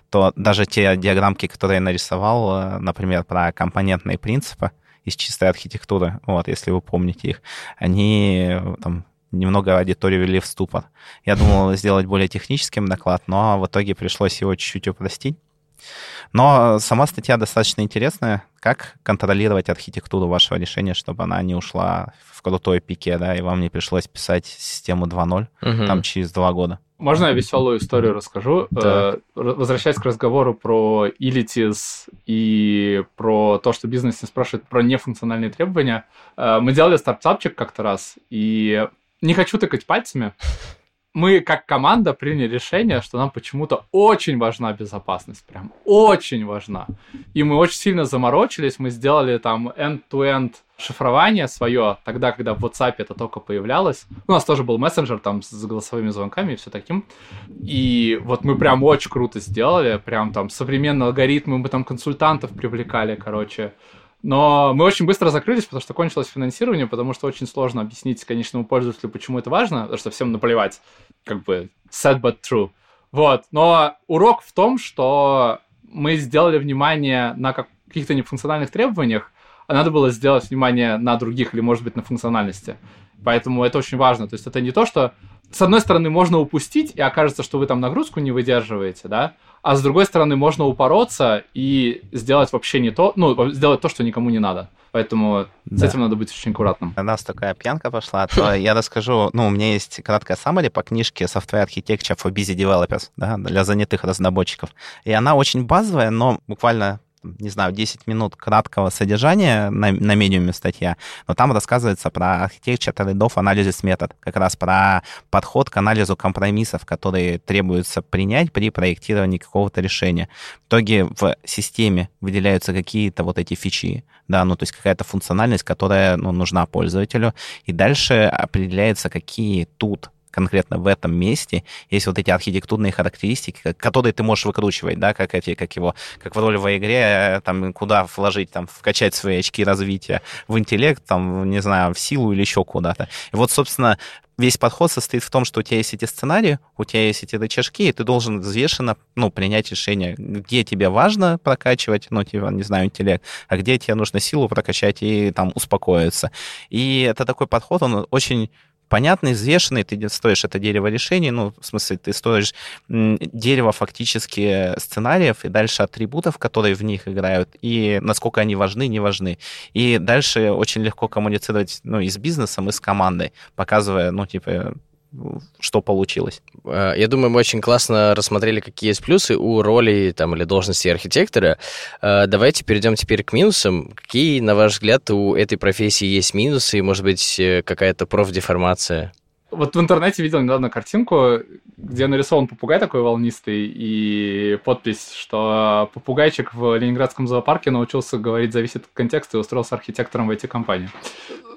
то даже те диаграммки, которые я нарисовал, э, например, про компонентные принципы из чистой архитектуры, вот, если вы помните их, они там немного аудиторию ввели в ступор. Я думал сделать более техническим доклад, но в итоге пришлось его чуть-чуть упростить. Но сама статья достаточно интересная. Как контролировать архитектуру вашего решения, чтобы она не ушла в крутой пике, да, и вам не пришлось писать систему 2.0 угу. там через два года. Можно я веселую историю расскажу? Да. Э, возвращаясь к разговору про Ilitis и про то, что бизнес не спрашивает про нефункциональные требования. Э, мы делали стартапчик как-то раз, и не хочу тыкать пальцами, мы как команда приняли решение, что нам почему-то очень важна безопасность, прям очень важна. И мы очень сильно заморочились, мы сделали там end-to-end шифрование свое, тогда, когда в WhatsApp это только появлялось. У нас тоже был мессенджер там с голосовыми звонками и все таким. И вот мы прям очень круто сделали, прям там современные алгоритмы, мы там консультантов привлекали, короче. Но мы очень быстро закрылись, потому что кончилось финансирование, потому что очень сложно объяснить конечному пользователю, почему это важно, потому что всем наплевать, как бы sad but true. Вот, но урок в том, что мы сделали внимание на каких-то нефункциональных требованиях, а надо было сделать внимание на других или, может быть, на функциональности. Поэтому это очень важно. То есть это не то, что с одной стороны можно упустить, и окажется, что вы там нагрузку не выдерживаете, да, а с другой стороны можно упороться и сделать вообще не то, ну, сделать то, что никому не надо. Поэтому да. с этим надо быть очень аккуратным. У нас такая пьянка пошла, то я расскажу, ну, у меня есть краткая summary по книжке Software Architecture for Busy Developers, да, для занятых разработчиков. И она очень базовая, но буквально не знаю, 10 минут краткого содержания на, на медиуме статья, но там рассказывается про architecture trade-off analysis метод, как раз про подход к анализу компромиссов, которые требуется принять при проектировании какого-то решения. В итоге в системе выделяются какие-то вот эти фичи, да, ну то есть какая-то функциональность, которая ну, нужна пользователю, и дальше определяется, какие тут конкретно в этом месте есть вот эти архитектурные характеристики, которые ты можешь выкручивать, да, как эти, как его, как в ролевой игре, там, куда вложить, там, вкачать свои очки развития в интеллект, там, не знаю, в силу или еще куда-то. И вот, собственно, весь подход состоит в том, что у тебя есть эти сценарии, у тебя есть эти рычажки, и ты должен взвешенно ну, принять решение, где тебе важно прокачивать, ну, типа, не знаю, интеллект, а где тебе нужно силу прокачать и там успокоиться. И это такой подход, он очень понятный, взвешенный, ты стоишь это дерево решений, ну, в смысле, ты стоишь дерево фактически сценариев и дальше атрибутов, которые в них играют, и насколько они важны, не важны. И дальше очень легко коммуницировать, ну, и с бизнесом, и с командой, показывая, ну, типа, что получилось. А, я думаю, мы очень классно рассмотрели, какие есть плюсы у роли там, или должности архитектора. А, давайте перейдем теперь к минусам. Какие, на ваш взгляд, у этой профессии есть минусы и, может быть, э, какая-то профдеформация? Вот в интернете видел недавно картинку, где нарисован попугай такой волнистый, и подпись, что попугайчик в Ленинградском зоопарке научился говорить «зависит от контекста» и устроился архитектором в эти компании.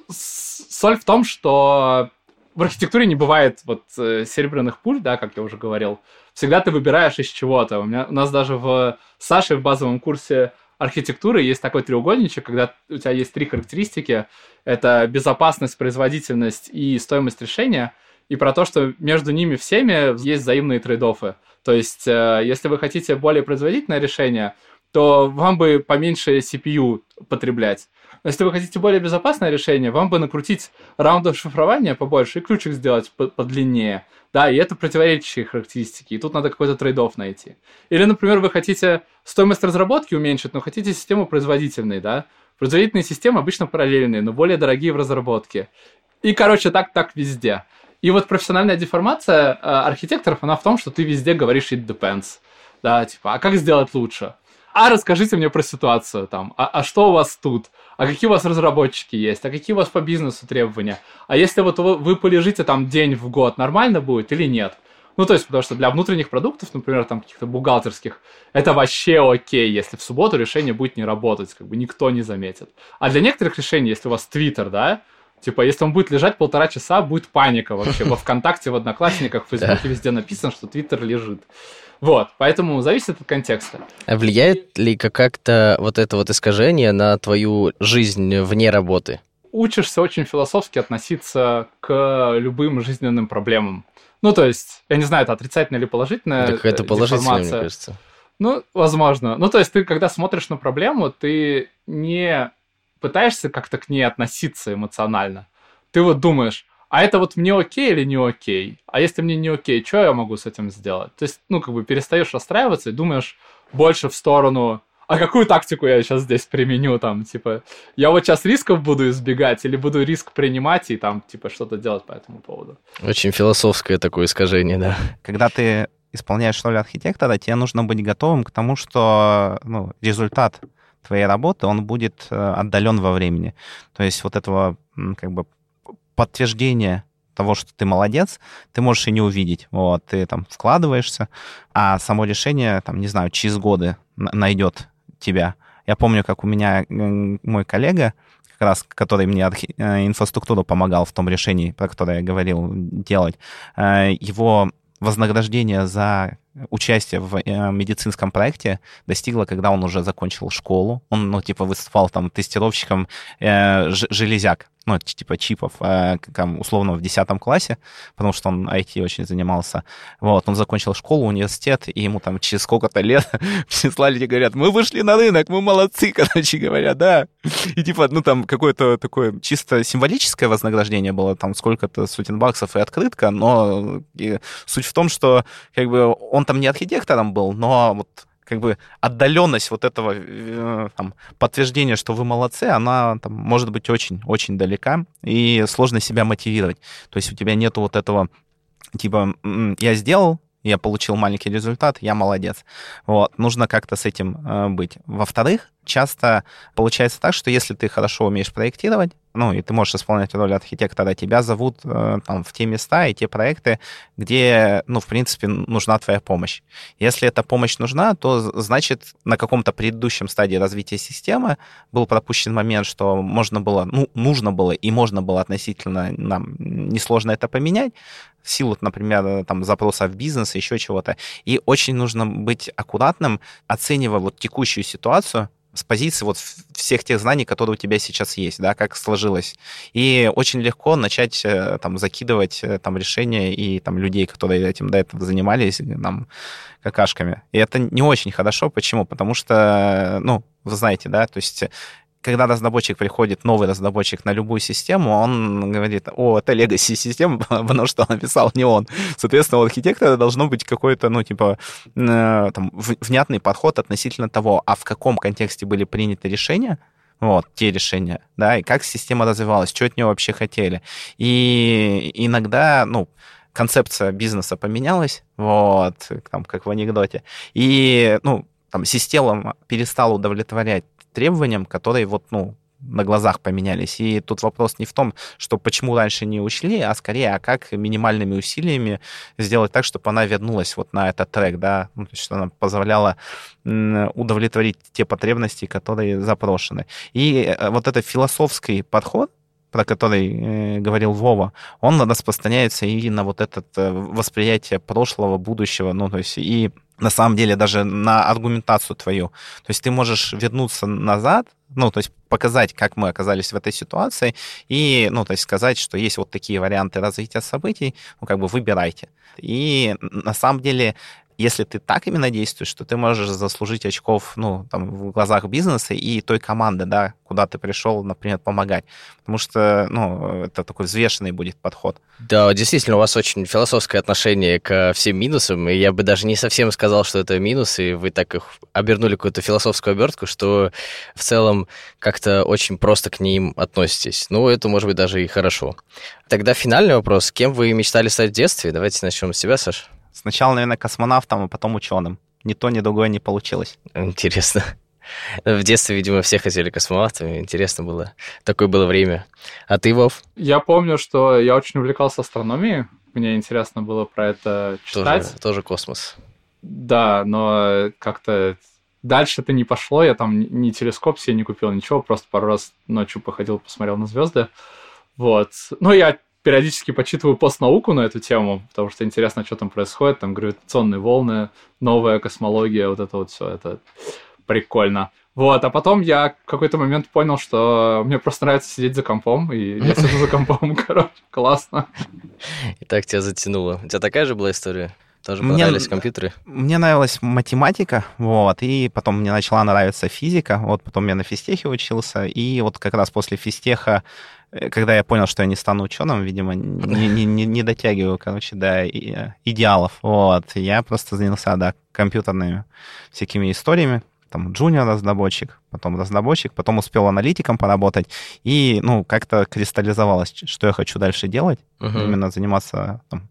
Соль в том, что в архитектуре не бывает вот э, серебряных пуль, да, как я уже говорил. Всегда ты выбираешь из чего-то. У, меня, у нас даже в Саше в базовом курсе архитектуры есть такой треугольничек, когда у тебя есть три характеристики. Это безопасность, производительность и стоимость решения. И про то, что между ними всеми есть взаимные trade-off -ы. То есть, э, если вы хотите более производительное решение, то вам бы поменьше CPU потреблять. Но если вы хотите более безопасное решение, вам бы накрутить раундов шифрования побольше и ключик сделать подлиннее. Да, и это противоречащие характеристики, и тут надо какой-то trade найти. Или, например, вы хотите стоимость разработки уменьшить, но хотите систему производительной, да? Производительные системы обычно параллельные, но более дорогие в разработке. И, короче, так-так везде. И вот профессиональная деформация э, архитекторов, она в том, что ты везде говоришь it depends. Да, типа, а как сделать лучше? А расскажите мне про ситуацию там, а, а что у вас тут? а какие у вас разработчики есть, а какие у вас по бизнесу требования, а если вот вы полежите там день в год, нормально будет или нет? Ну, то есть, потому что для внутренних продуктов, например, там каких-то бухгалтерских, это вообще окей, если в субботу решение будет не работать, как бы никто не заметит. А для некоторых решений, если у вас Твиттер, да, Типа, если он будет лежать полтора часа, будет паника вообще. Во ВКонтакте, в Одноклассниках, в Фейсбуке везде написано, что Твиттер лежит. Вот, поэтому зависит от контекста. А влияет ли как-то вот это вот искажение на твою жизнь вне работы? Учишься очень философски относиться к любым жизненным проблемам. Ну, то есть, я не знаю, это отрицательное или положительное. Так это положительное, мне кажется. Ну, возможно. Ну, то есть, ты, когда смотришь на проблему, ты не пытаешься как-то к ней относиться эмоционально. Ты вот думаешь, а это вот мне окей или не окей? А если мне не окей, что я могу с этим сделать? То есть, ну, как бы перестаешь расстраиваться и думаешь больше в сторону, а какую тактику я сейчас здесь применю, там, типа, я вот сейчас рисков буду избегать или буду риск принимать и там, типа, что-то делать по этому поводу. Очень философское такое искажение, да. Когда ты исполняешь роль архитектора, тебе нужно быть готовым к тому, что ну, результат твоей работы, он будет э, отдален во времени. То есть вот этого как бы подтверждение того, что ты молодец, ты можешь и не увидеть. Вот, ты там вкладываешься, а само решение, там, не знаю, через годы найдет тебя. Я помню, как у меня мой коллега, как раз, который мне. Э, инфраструктуру помогал в том решении, про которое я говорил, делать, э, его вознаграждение за участие в э, медицинском проекте достигло, когда он уже закончил школу. Он, ну, типа, выступал там тестировщиком э, железяк. Ну, типа чипов, э, там, условно, в 10 классе, потому что он IT очень занимался. Вот, он закончил школу, университет, и ему там через сколько-то лет прислали и говорят, мы вышли на рынок, мы молодцы, короче говоря, да. И типа, ну, там какое-то такое чисто символическое вознаграждение было, там сколько-то сотен баксов и открытка, но и суть в том, что как бы он там не архитектором был, но вот как бы отдаленность вот этого э, там, подтверждения, что вы молодцы, она там, может быть очень-очень далека, и сложно себя мотивировать. То есть у тебя нету вот этого типа «я сделал, я получил маленький результат, я молодец». Вот, нужно как-то с этим э, быть. Во-вторых, часто получается так, что если ты хорошо умеешь проектировать, ну, и ты можешь исполнять роль архитектора, тебя зовут э, там в те места и те проекты, где, ну, в принципе, нужна твоя помощь. Если эта помощь нужна, то, значит, на каком-то предыдущем стадии развития системы был пропущен момент, что можно было, ну, нужно было и можно было относительно нам несложно это поменять, в силу, например, там, запроса в бизнес, еще чего-то. И очень нужно быть аккуратным, оценивая вот текущую ситуацию, с позиции вот всех тех знаний, которые у тебя сейчас есть, да, как сложилось. И очень легко начать э, там закидывать э, там решения и там людей, которые этим до этого занимались, там, какашками. И это не очень хорошо. Почему? Потому что, ну, вы знаете, да, то есть когда разработчик приходит, новый разработчик на любую систему, он говорит, о, это legacy система, потому что написал не он. Соответственно, у архитектора должно быть какой-то, ну, типа, э, там, внятный подход относительно того, а в каком контексте были приняты решения, вот, те решения, да, и как система развивалась, что от нее вообще хотели. И иногда, ну, концепция бизнеса поменялась, вот, там, как в анекдоте, и, ну, там, система перестала удовлетворять требованиям, которые вот, ну, на глазах поменялись. И тут вопрос не в том, что почему раньше не учли, а скорее, а как минимальными усилиями сделать так, чтобы она вернулась вот на этот трек, да, ну, то есть, что она позволяла удовлетворить те потребности, которые запрошены. И э, вот этот философский подход, про который э, говорил Вова, он распространяется и на вот это э, восприятие прошлого, будущего, ну, то есть и на самом деле даже на аргументацию твою. То есть ты можешь вернуться назад, ну, то есть показать, как мы оказались в этой ситуации, и, ну, то есть сказать, что есть вот такие варианты развития событий, ну, как бы выбирайте. И на самом деле если ты так именно действуешь, то ты можешь заслужить очков, ну, там, в глазах бизнеса и той команды, да, куда ты пришел, например, помогать. Потому что, ну, это такой взвешенный будет подход. Да, действительно, у вас очень философское отношение к всем минусам, и я бы даже не совсем сказал, что это минусы, и вы так их обернули какую-то философскую обертку, что в целом как-то очень просто к ним относитесь. Ну, это, может быть, даже и хорошо. Тогда финальный вопрос. Кем вы мечтали стать в детстве? Давайте начнем с себя, Саш. Сначала, наверное, космонавтом, а потом ученым. Ни то, ни другое не получилось. Интересно. В детстве, видимо, все хотели космонавтами. Интересно было. Такое было время. А ты, Вов? Я помню, что я очень увлекался астрономией. Мне интересно было про это читать. Тоже, тоже космос. Да, но как-то дальше это не пошло. Я там ни телескоп себе не купил, ничего. Просто пару раз ночью походил, посмотрел на звезды. Вот. Ну, я периодически почитываю постнауку на эту тему, потому что интересно, что там происходит, там гравитационные волны, новая космология, вот это вот все, это прикольно. Вот, а потом я в какой-то момент понял, что мне просто нравится сидеть за компом, и я сижу за компом, короче, классно. И так тебя затянуло. У тебя такая же была история? Тоже мне, понравились компьютеры? Мне нравилась математика, вот, и потом мне начала нравиться физика, вот, потом я на физтехе учился, и вот как раз после физтеха Э, когда я понял, что я не стану ученым, видимо, не, не, не, не дотягиваю, короче, до идеалов. Вот. Я просто занялся, да, компьютерными всякими историями. Там джуниор-разработчик, потом разработчик, потом успел аналитиком поработать. И, ну, как-то кристаллизовалось, что я хочу дальше делать. Uh-huh. Именно заниматься там,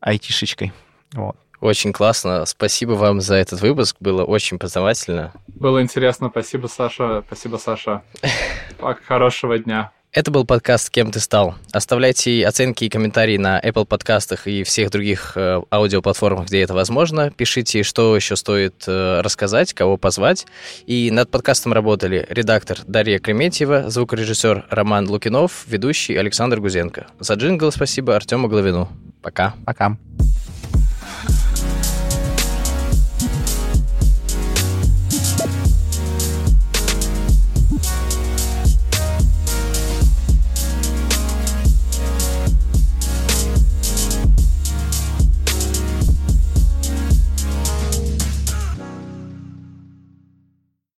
айтишечкой. Вот. Очень классно. Спасибо вам за этот выпуск. Было очень познавательно. Было интересно. Спасибо, Саша. Спасибо, Саша. Хорошего дня. Это был подкаст «Кем ты стал?». Оставляйте оценки и комментарии на Apple подкастах и всех других э, аудиоплатформах, где это возможно. Пишите, что еще стоит э, рассказать, кого позвать. И над подкастом работали редактор Дарья Креметьева, звукорежиссер Роман Лукинов, ведущий Александр Гузенко. За джингл спасибо Артему Головину. Пока. Пока.